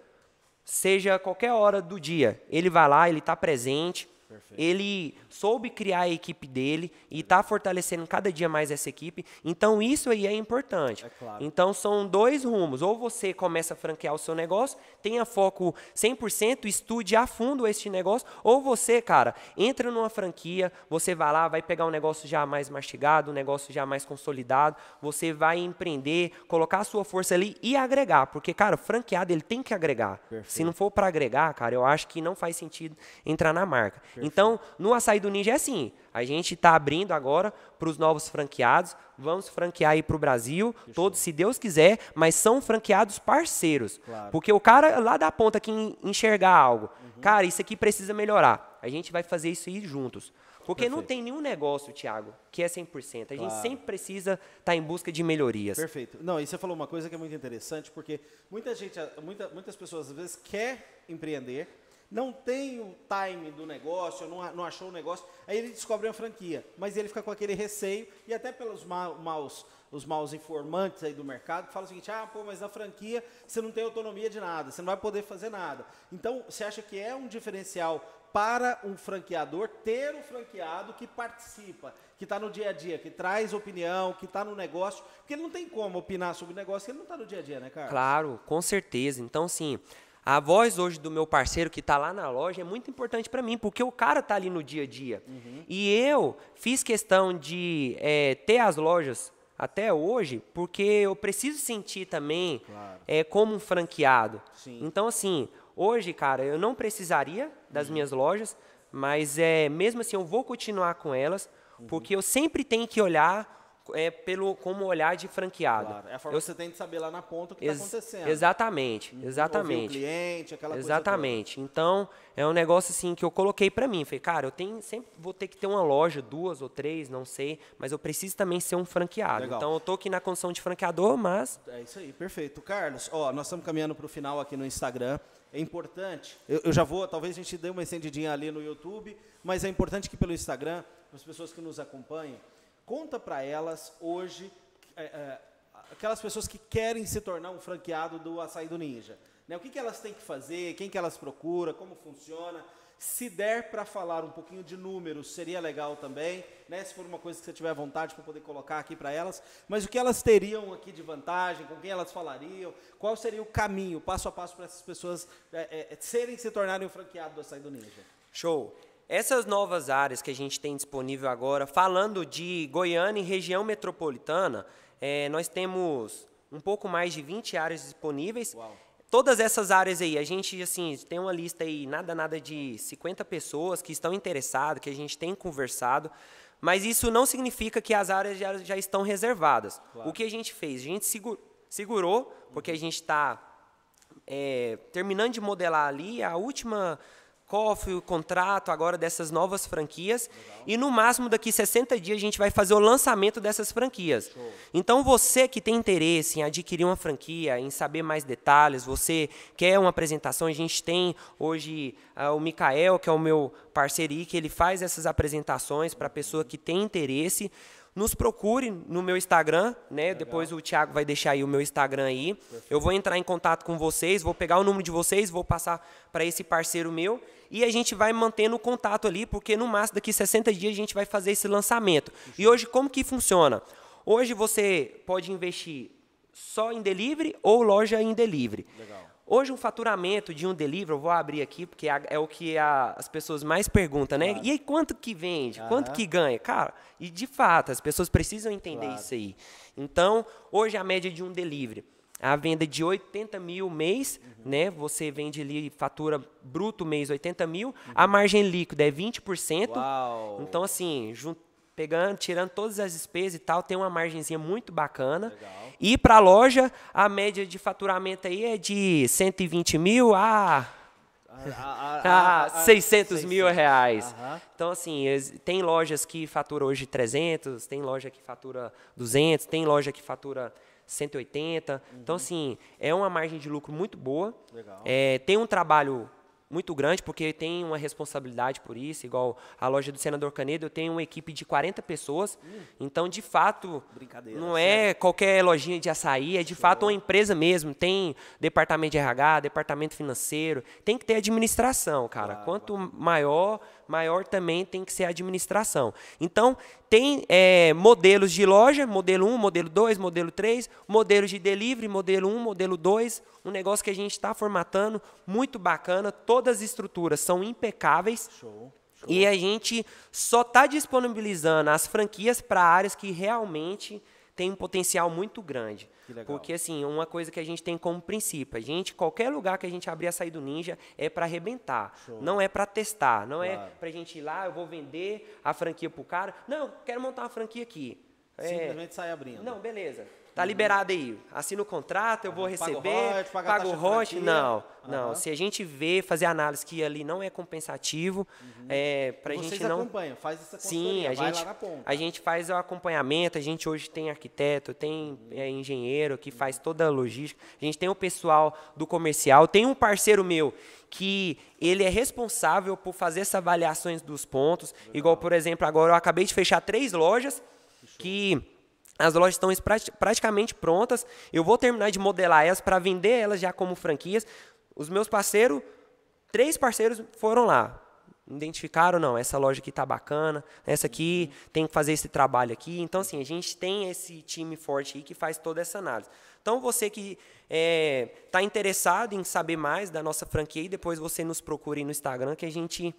seja qualquer hora do dia, ele vai lá, ele está presente, Perfeito. Ele soube criar a equipe dele e está fortalecendo cada dia mais essa equipe. Então, isso aí é importante. É claro. Então, são dois rumos. Ou você começa a franquear o seu negócio, tenha foco 100%, estude a fundo este negócio. Ou você, cara, entra numa franquia, você vai lá, vai pegar um negócio já mais mastigado, um negócio já mais consolidado. Você vai empreender, colocar a sua força ali e agregar. Porque, cara, franqueado, ele tem que agregar. Perfeito. Se não for para agregar, cara, eu acho que não faz sentido entrar na marca. Perfeito. Então, no açaí do Ninja é assim. A gente está abrindo agora para os novos franqueados. Vamos franquear aí para o Brasil, Fechou. todos, se Deus quiser, mas são franqueados parceiros. Claro. Porque o cara lá da ponta que enxergar algo, uhum. cara, isso aqui precisa melhorar. A gente vai fazer isso aí juntos. Porque Perfeito. não tem nenhum negócio, Thiago, que é 100%. A gente sempre precisa estar tá em busca de melhorias. Perfeito. Não, e você falou uma coisa que é muito interessante, porque muita gente, muita, muitas pessoas às vezes quer empreender, não tem o time do negócio, não, não achou o negócio, aí ele descobre uma franquia, mas ele fica com aquele receio, e até pelos ma maus, os maus informantes aí do mercado, que falam o seguinte, ah, pô, mas na franquia você não tem autonomia de nada, você não vai poder fazer nada. Então, você acha que é um diferencial para um franqueador ter um franqueado que participa, que está no dia a dia, que traz opinião, que está no negócio, porque ele não tem como opinar sobre o negócio, ele não está no dia a dia, né, cara? Claro, com certeza. Então, sim, a voz hoje do meu parceiro que está lá na loja é muito importante para mim, porque o cara está ali no dia a dia. Uhum. E eu fiz questão de é, ter as lojas até hoje, porque eu preciso sentir também claro. é, como um franqueado. Sim. Então, assim, hoje, cara, eu não precisaria das uhum. minhas lojas, mas é, mesmo assim eu vou continuar com elas, uhum. porque eu sempre tenho que olhar é, pelo, como olhar de franqueado. Claro, é a forma eu, que você tem de saber lá na ponta o que está acontecendo. Exatamente, exatamente. o cliente, aquela Exatamente. Então, é um negócio assim que eu coloquei para mim. Falei, cara, eu tenho, sempre vou ter que ter uma loja, duas ou três, não sei, mas eu preciso também ser um franqueado. Legal. Então, eu tô aqui na condição de franqueador, mas... É isso aí, perfeito. Carlos, ó, nós estamos caminhando para o final aqui no Instagram. É importante, eu, eu já vou, talvez a gente dê uma estendidinha ali no YouTube, mas é importante que pelo Instagram, as pessoas que nos acompanham, Conta para elas hoje, é, é, aquelas pessoas que querem se tornar um franqueado do Açaí do Ninja. Né? O que, que elas têm que fazer, quem que elas procuram, como funciona. Se der para falar um pouquinho de números, seria legal também, né? Se for uma coisa que você tiver vontade para poder colocar aqui para elas. Mas o que elas teriam aqui de vantagem, com quem elas falariam, qual seria o caminho, passo a passo para essas pessoas é, é, serem se tornarem um franqueado do Açaí do Ninja? Show. Essas novas áreas que a gente tem disponível agora, falando de Goiânia e região metropolitana, é, nós temos um pouco mais de 20 áreas disponíveis. Uau. Todas essas áreas aí, a gente assim, tem uma lista aí, nada, nada de 50 pessoas que estão interessadas, que a gente tem conversado, mas isso não significa que as áreas já, já estão reservadas. Claro. O que a gente fez? A gente segurou, porque a gente está é, terminando de modelar ali a última cofre, o contrato agora dessas novas franquias. Legal. E no máximo daqui 60 dias a gente vai fazer o lançamento dessas franquias. Show. Então você que tem interesse em adquirir uma franquia, em saber mais detalhes, você quer uma apresentação, a gente tem hoje uh, o Mikael, que é o meu parceiro, que ele faz essas apresentações para a pessoa que tem interesse nos procure no meu Instagram, né? Legal. Depois o Thiago vai deixar aí o meu Instagram aí. Perfeito. Eu vou entrar em contato com vocês, vou pegar o número de vocês, vou passar para esse parceiro meu e a gente vai mantendo o contato ali, porque no máximo daqui 60 dias a gente vai fazer esse lançamento. E hoje como que funciona? Hoje você pode investir só em delivery ou loja em delivery. Legal. Hoje, um faturamento de um delivery, eu vou abrir aqui, porque é o que a, as pessoas mais perguntam, né? Claro. E aí, quanto que vende? Uhum. Quanto que ganha? Cara, e de fato, as pessoas precisam entender claro. isso aí. Então, hoje, a média de um delivery, a venda de 80 mil mês, uhum. né? Você vende ali, fatura bruto mês 80 mil, uhum. a margem líquida é 20%. Uau. Então, assim, junto pegando, tirando todas as despesas e tal, tem uma margenzinha muito bacana. Legal. E para a loja, a média de faturamento aí é de 120 mil a a, a, a 600 mil reais. Então, assim, tem lojas que faturam hoje 300, tem loja que fatura 200, tem loja que fatura 180. Uhum. Então, assim, é uma margem de lucro muito boa. É, tem um trabalho muito grande, porque tem uma responsabilidade por isso, igual a loja do Senador Canedo, eu tenho uma equipe de 40 pessoas, hum. então, de fato, não é qualquer lojinha de açaí, é de Show. fato uma empresa mesmo, tem departamento de RH, departamento financeiro, tem que ter administração, cara. Claro, Quanto maior, maior também tem que ser a administração. Então, tem é, modelos de loja, modelo 1, modelo 2, modelo 3, modelos de delivery, modelo 1, modelo 2, um negócio que a gente está formatando, muito bacana, todas as estruturas são impecáveis. Show. Show. E a gente só está disponibilizando as franquias para áreas que realmente tem um potencial muito grande. Porque, assim, uma coisa que a gente tem como princípio, a gente, qualquer lugar que a gente abrir a sair do Ninja é para arrebentar. Show. Não é para testar, não é claro. é para a gente ir lá, eu vou vender a franquia para o cara. Não, quero montar uma franquia aqui. É Simplesmente é... sai abrindo. Não, beleza. Tá liberado aí. Assina o contrato, eu vou receber, pago o rote. Não, não. Uhum. Se a gente vê, fazer análise que ali não é compensativo, uhum. é, para a gente não. acompanha, faz essa Sim, a gente, a gente faz o acompanhamento. A gente hoje tem arquiteto, tem uhum. é, engenheiro que faz toda a logística. A gente tem o pessoal do comercial. Tem um parceiro meu que ele é responsável por fazer essas avaliações dos pontos. Legal. Igual, por exemplo, agora eu acabei de fechar três lojas que as lojas estão praticamente prontas. Eu vou terminar de modelar elas para vender elas já como franquias. Os meus parceiros, três parceiros foram lá. Identificaram, não, essa loja aqui está bacana, essa aqui tem que fazer esse trabalho aqui. Então, assim, a gente tem esse time forte aí que faz toda essa análise. Então, você que está é, tá interessado em saber mais da nossa franquia, depois você nos procure no Instagram que a gente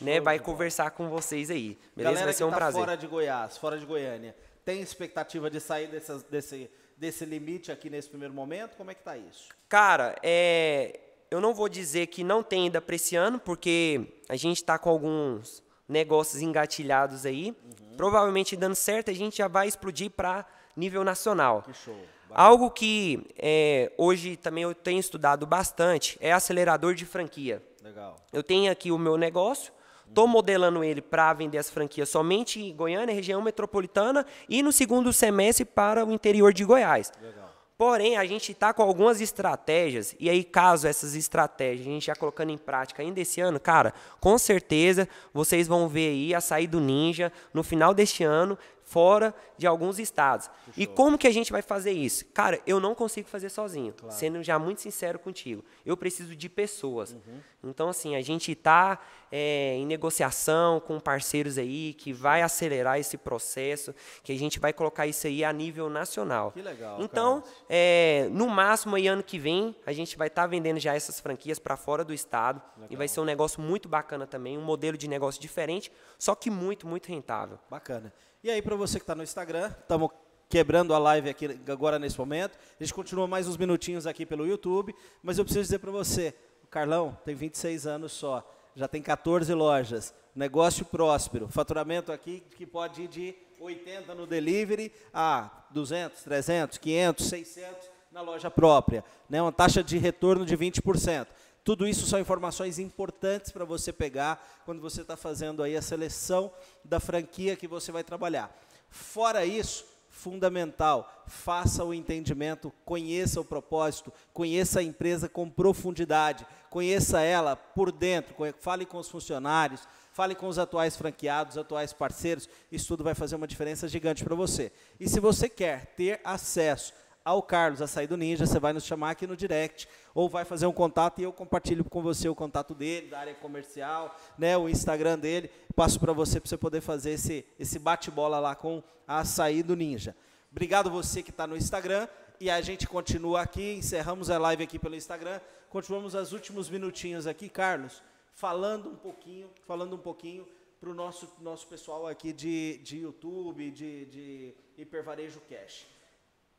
né, vai conversar com vocês aí. Beleza? Galera vai ser um tá prazer. fora de Goiás, fora de Goiânia tem expectativa de sair dessas, desse, desse limite aqui nesse primeiro momento? Como é que está isso? Cara, é, eu não vou dizer que não tem ainda para esse ano, porque a gente está com alguns negócios engatilhados aí. Uhum. Provavelmente dando certo, a gente já vai explodir para nível nacional. Que show. Algo que é, hoje também eu tenho estudado bastante é acelerador de franquia. Legal. Eu tenho aqui o meu negócio, Estou modelando ele para vender as franquias somente em Goiânia, região metropolitana, e no segundo semestre para o interior de Goiás. Legal. Porém, a gente está com algumas estratégias, e aí, caso essas estratégias a gente já colocando em prática ainda esse ano, cara, com certeza vocês vão ver aí a sair do Ninja no final deste ano, fora de alguns estados. E como que a gente vai fazer isso? Cara, eu não consigo fazer sozinho, claro. sendo já muito sincero contigo. Eu preciso de pessoas. Uhum. Então, assim, a gente está é, em negociação com parceiros aí que vai acelerar esse processo, que a gente vai colocar isso aí a nível nacional. Que legal. Então, é, no máximo aí ano que vem, a gente vai estar tá vendendo já essas franquias para fora do estado legal. e vai ser um negócio muito bacana também, um modelo de negócio diferente, só que muito, muito rentável. Bacana. E aí, para você que está no Instagram, estamos quebrando a live aqui agora nesse momento. A gente continua mais uns minutinhos aqui pelo YouTube, mas eu preciso dizer para você, o Carlão tem 26 anos só, já tem 14 lojas, negócio próspero, faturamento aqui que pode ir de 80 no delivery a 200, 300, 500, 600 na loja própria, né? Uma taxa de retorno de 20%. Tudo isso são informações importantes para você pegar quando você está fazendo aí a seleção da franquia que você vai trabalhar. Fora isso, fundamental, faça o entendimento, conheça o propósito, conheça a empresa com profundidade, conheça ela por dentro, fale com os funcionários, fale com os atuais franqueados, atuais parceiros, isso tudo vai fazer uma diferença gigante para você. E se você quer ter acesso ao Carlos, a sair do Ninja, você vai nos chamar aqui no direct, ou vai fazer um contato e eu compartilho com você o contato dele, da área comercial, né, o Instagram dele, passo para você para você poder fazer esse, esse bate-bola lá com a sair do Ninja. Obrigado você que está no Instagram e a gente continua aqui, encerramos a live aqui pelo Instagram, continuamos os últimos minutinhos aqui, Carlos, falando um pouquinho, falando um pouquinho para o nosso, nosso pessoal aqui de, de YouTube, de, de Hipervarejo Cash.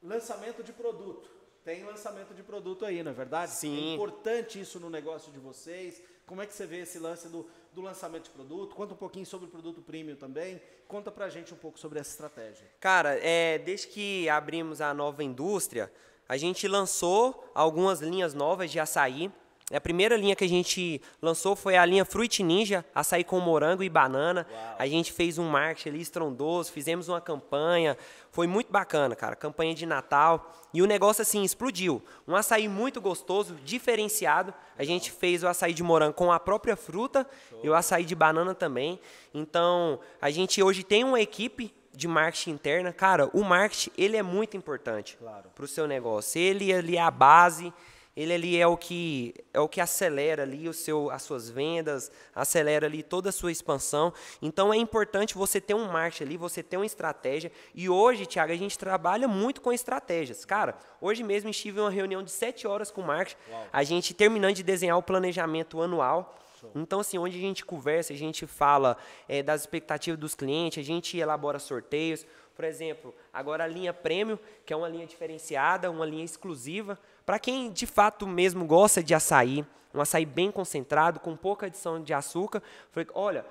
Lançamento de produto. Tem lançamento de produto aí, não é verdade? Sim. É importante isso no negócio de vocês. Como é que você vê esse lance do, do lançamento de produto? Conta um pouquinho sobre o produto premium também. Conta pra gente um pouco sobre essa estratégia. Cara, é, desde que abrimos a nova indústria, a gente lançou algumas linhas novas de açaí. A primeira linha que a gente lançou foi a linha Fruit Ninja, açaí com morango e banana. Uau. A gente fez um marketing ali estrondoso, fizemos uma campanha. Foi muito bacana, cara. Campanha de Natal. E o negócio, assim, explodiu. Um açaí muito gostoso, diferenciado. A gente fez o açaí de morango com a própria fruta Show. e o açaí de banana também. Então, a gente hoje tem uma equipe de marketing interna. Cara, o marketing, ele é muito importante claro. para o seu negócio. Ele, ele é a base ele ali é o que é o que acelera ali o seu, as suas vendas, acelera ali toda a sua expansão. Então é importante você ter um marketing ali, você ter uma estratégia. E hoje, Thiago, a gente trabalha muito com estratégias. Cara, hoje mesmo estive em uma reunião de sete horas com o marketing, Uau. a gente terminando de desenhar o planejamento anual. Então, assim, onde a gente conversa, a gente fala é, das expectativas dos clientes, a gente elabora sorteios. Por exemplo, agora a linha Prêmio, que é uma linha diferenciada, uma linha exclusiva, para quem de fato mesmo gosta de açaí, um açaí bem concentrado, com pouca adição de açúcar, falei, olha,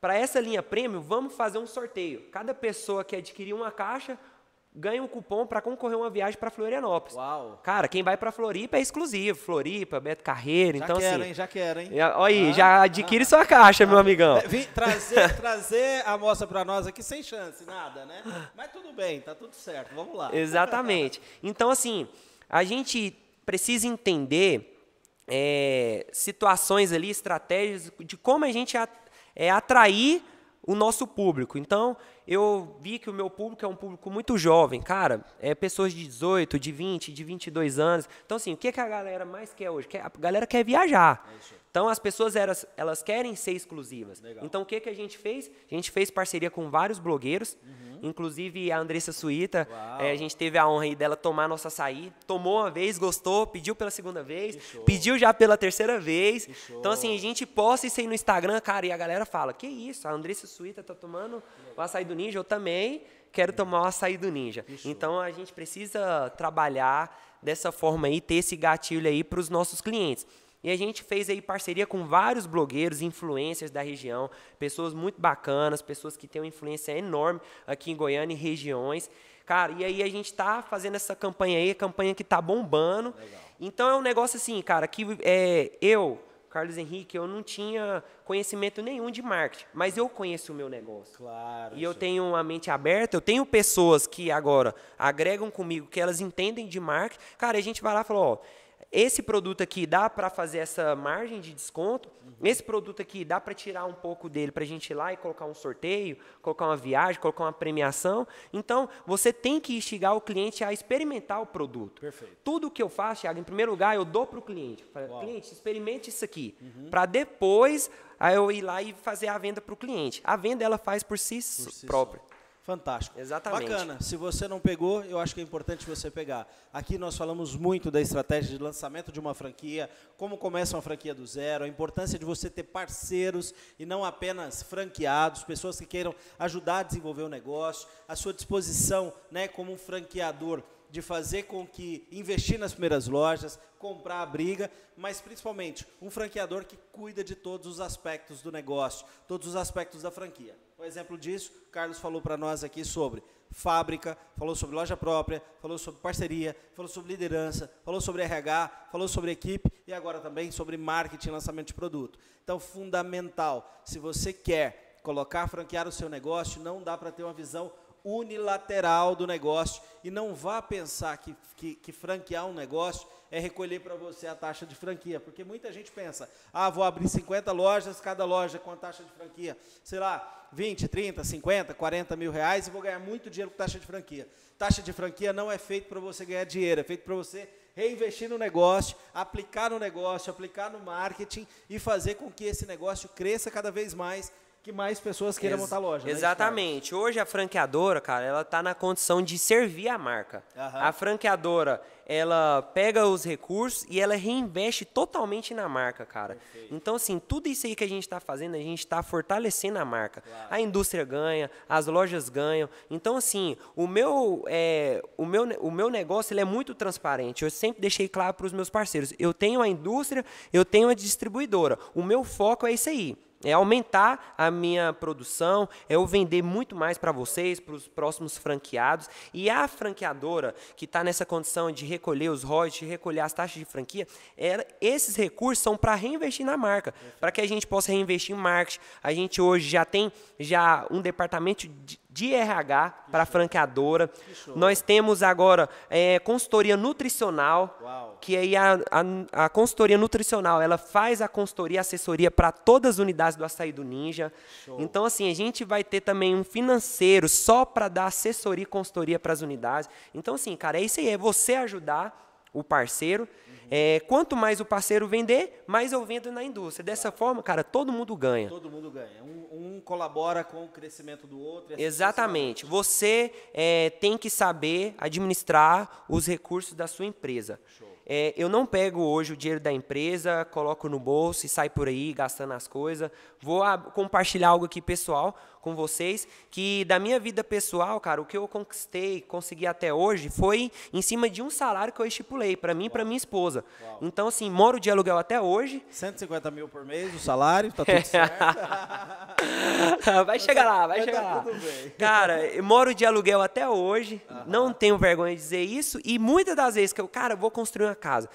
para essa linha Prêmio, vamos fazer um sorteio. Cada pessoa que adquirir uma caixa ganha um cupom para concorrer a uma viagem para Florianópolis. Uau. Cara, quem vai para Floripa é exclusivo. Floripa, Beto Carreiro. Já então, quero, assim, hein? Já quero, hein? Olha aí, ah, já adquire ah, sua caixa, ah, meu amigão. Vim trazer, trazer a amostra para nós aqui sem chance, nada, né? Mas tudo bem, tá tudo certo. Vamos lá. Exatamente. Então, assim, a gente precisa entender é, situações ali, estratégias de como a gente é, atrair o nosso público. Então, eu vi que o meu público é um público muito jovem, cara, é pessoas de 18, de 20, de 22 anos. Então, assim, o que, que a galera mais quer hoje? A galera quer viajar. É então, as pessoas, elas, elas querem ser exclusivas. Legal. Então, o que, que a gente fez? A gente fez parceria com vários blogueiros, uhum. inclusive a Andressa Suíta. É, a gente teve a honra aí dela tomar nossa açaí. Tomou uma vez, gostou, pediu pela segunda vez, pediu já pela terceira vez. Então, assim, a gente posta isso aí no Instagram, cara, e a galera fala, que isso, a Andressa Suíta tá tomando o açaí do Ninja, eu também quero tomar o açaí do Ninja. Então, a gente precisa trabalhar dessa forma aí, ter esse gatilho aí para os nossos clientes. E a gente fez aí parceria com vários blogueiros, influencers da região, pessoas muito bacanas, pessoas que têm uma influência enorme aqui em Goiânia e regiões. Cara, e aí a gente está fazendo essa campanha aí, campanha que está bombando. Legal. Então é um negócio assim, cara, que é, eu, Carlos Henrique, eu não tinha conhecimento nenhum de marketing, mas eu conheço o meu negócio. Claro. E eu tenho uma mente aberta, eu tenho pessoas que agora agregam comigo, que elas entendem de marketing. Cara, a gente vai lá e fala, ó, esse produto aqui dá para fazer essa margem de desconto, uhum. esse produto aqui dá para tirar um pouco dele para a gente ir lá e colocar um sorteio, colocar uma viagem, colocar uma premiação. Então, você tem que instigar o cliente a experimentar o produto. Perfeito. Tudo que eu faço, Thiago, em primeiro lugar, eu dou para o cliente. Falo, cliente, experimente isso aqui. Uhum. Para depois aí eu ir lá e fazer a venda para o cliente. A venda ela faz por si, por si própria. Só. Fantástico. Exatamente. Bacana. Se você não pegou, eu acho que é importante você pegar. Aqui nós falamos muito da estratégia de lançamento de uma franquia, como começa uma franquia do zero, a importância de você ter parceiros e não apenas franqueados, pessoas que queiram ajudar a desenvolver o negócio, a sua disposição, né, como um franqueador de fazer com que investir nas primeiras lojas, comprar a briga, mas principalmente um franqueador que cuida de todos os aspectos do negócio, todos os aspectos da franquia. Um exemplo disso, o Carlos falou para nós aqui sobre fábrica, falou sobre loja própria, falou sobre parceria, falou sobre liderança, falou sobre RH, falou sobre equipe e agora também sobre marketing lançamento de produto. Então, fundamental, se você quer colocar, franquear o seu negócio, não dá para ter uma visão unilateral do negócio e não vá pensar que, que, que franquear um negócio é recolher para você a taxa de franquia, porque muita gente pensa, ah, vou abrir 50 lojas, cada loja com a taxa de franquia, sei lá, 20, 30, 50, 40 mil reais e vou ganhar muito dinheiro com taxa de franquia. Taxa de franquia não é feito para você ganhar dinheiro, é feito para você reinvestir no negócio, aplicar no negócio, aplicar no marketing e fazer com que esse negócio cresça cada vez mais que mais pessoas queiram montar loja. Né, exatamente. Né, Hoje a franqueadora, cara, ela está na condição de servir a marca. Uhum. A franqueadora, ela pega os recursos e ela reinveste totalmente na marca, cara. Perfeito. Então, assim, tudo isso aí que a gente está fazendo, a gente está fortalecendo a marca. Claro. A indústria ganha, as lojas ganham. Então, assim, o meu, é, o meu, o meu negócio ele é muito transparente. Eu sempre deixei claro para os meus parceiros. Eu tenho a indústria, eu tenho a distribuidora. O meu foco é isso aí é aumentar a minha produção, é eu vender muito mais para vocês, para os próximos franqueados. E a franqueadora que está nessa condição de recolher os royalties, recolher as taxas de franquia, é, esses recursos são para reinvestir na marca, para que a gente possa reinvestir em marketing. A gente hoje já tem já um departamento de, de RH para franqueadora. Nós temos agora é, consultoria nutricional, Uau. que aí a, a, a, consultoria nutricional ela faz a consultoria, assessoria para todas as unidades do Açaí do Ninja. Show. Então, assim, a gente vai ter também um financeiro só para dar assessoria e consultoria para as unidades. Então, assim, cara, é isso aí, é você ajudar o parceiro é, quanto mais o parceiro vender, mais eu vendo na indústria. Dessa forma, cara, todo mundo ganha. Todo mundo ganha. Um, um colabora com o crescimento do outro. Exatamente. Você é, tem que saber administrar os recursos da sua empresa. É, eu não pego hoje o dinheiro da empresa, coloco no bolso e saio por aí gastando as coisas. Vou compartilhar algo aqui pessoal com vocês, que da minha vida pessoal, cara, o que eu conquistei, consegui até hoje, foi em cima de um salário que eu estipulei para mim e para minha esposa. Uau. Então, assim, moro de aluguel até hoje. 150 mil por mês o salário, tá tudo certo. vai chegar lá, vai, vai chegar lá. Cara, eu moro de aluguel até hoje, não tenho vergonha de dizer isso, e muitas das vezes que eu, cara, vou construir uma casa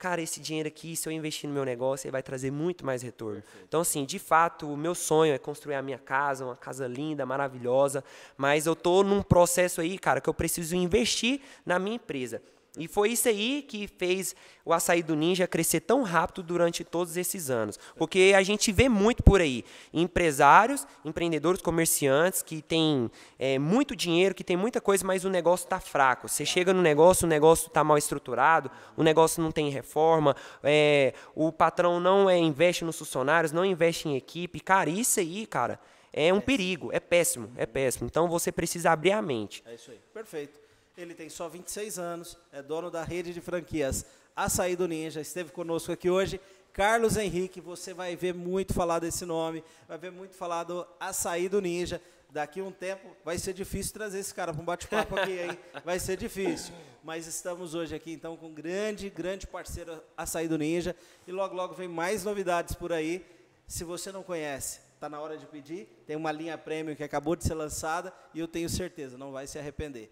cara, esse dinheiro aqui, se eu investir no meu negócio, ele vai trazer muito mais retorno. Perfeito. Então, assim, de fato, o meu sonho é construir a minha casa, uma casa linda, maravilhosa, mas eu estou num processo aí, cara, que eu preciso investir na minha empresa. E foi isso aí que fez o açaí do Ninja crescer tão rápido durante todos esses anos. Porque a gente vê muito por aí empresários, empreendedores, comerciantes que têm é, muito dinheiro, que tem muita coisa, mas o negócio está fraco. Você chega no negócio, o negócio está mal estruturado, o negócio não tem reforma, é, o patrão não é, investe nos funcionários, não investe em equipe. Cara, isso aí, cara, é um perigo, é péssimo, é péssimo. Então você precisa abrir a mente. É isso aí, perfeito. Ele tem só 26 anos, é dono da rede de franquias Açaí do Ninja, esteve conosco aqui hoje. Carlos Henrique, você vai ver muito falar desse nome, vai ver muito falar do Açaí do Ninja. Daqui um tempo vai ser difícil trazer esse cara para um bate-papo aqui, hein? Vai ser difícil. Mas estamos hoje aqui então com um grande, grande parceiro Açaí do Ninja. E logo, logo vem mais novidades por aí. Se você não conhece, está na hora de pedir. Tem uma linha premium que acabou de ser lançada e eu tenho certeza, não vai se arrepender.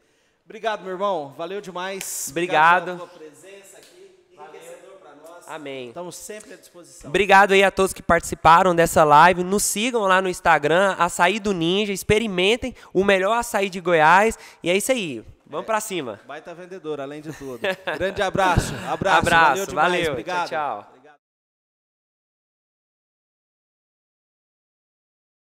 Obrigado, meu irmão. Valeu demais. Obrigado. Obrigado pela presença aqui. Enriquecedor para nós. Amém. Estamos sempre à disposição. Obrigado aí a todos que participaram dessa live. Nos sigam lá no Instagram, Açaí do Ninja. Experimentem o melhor açaí de Goiás. E é isso aí. Vamos é, para cima. Baita vendedor, além de tudo. Grande abraço. Abraço. abraço. Valeu demais. Valeu. Obrigado. tchau. tchau.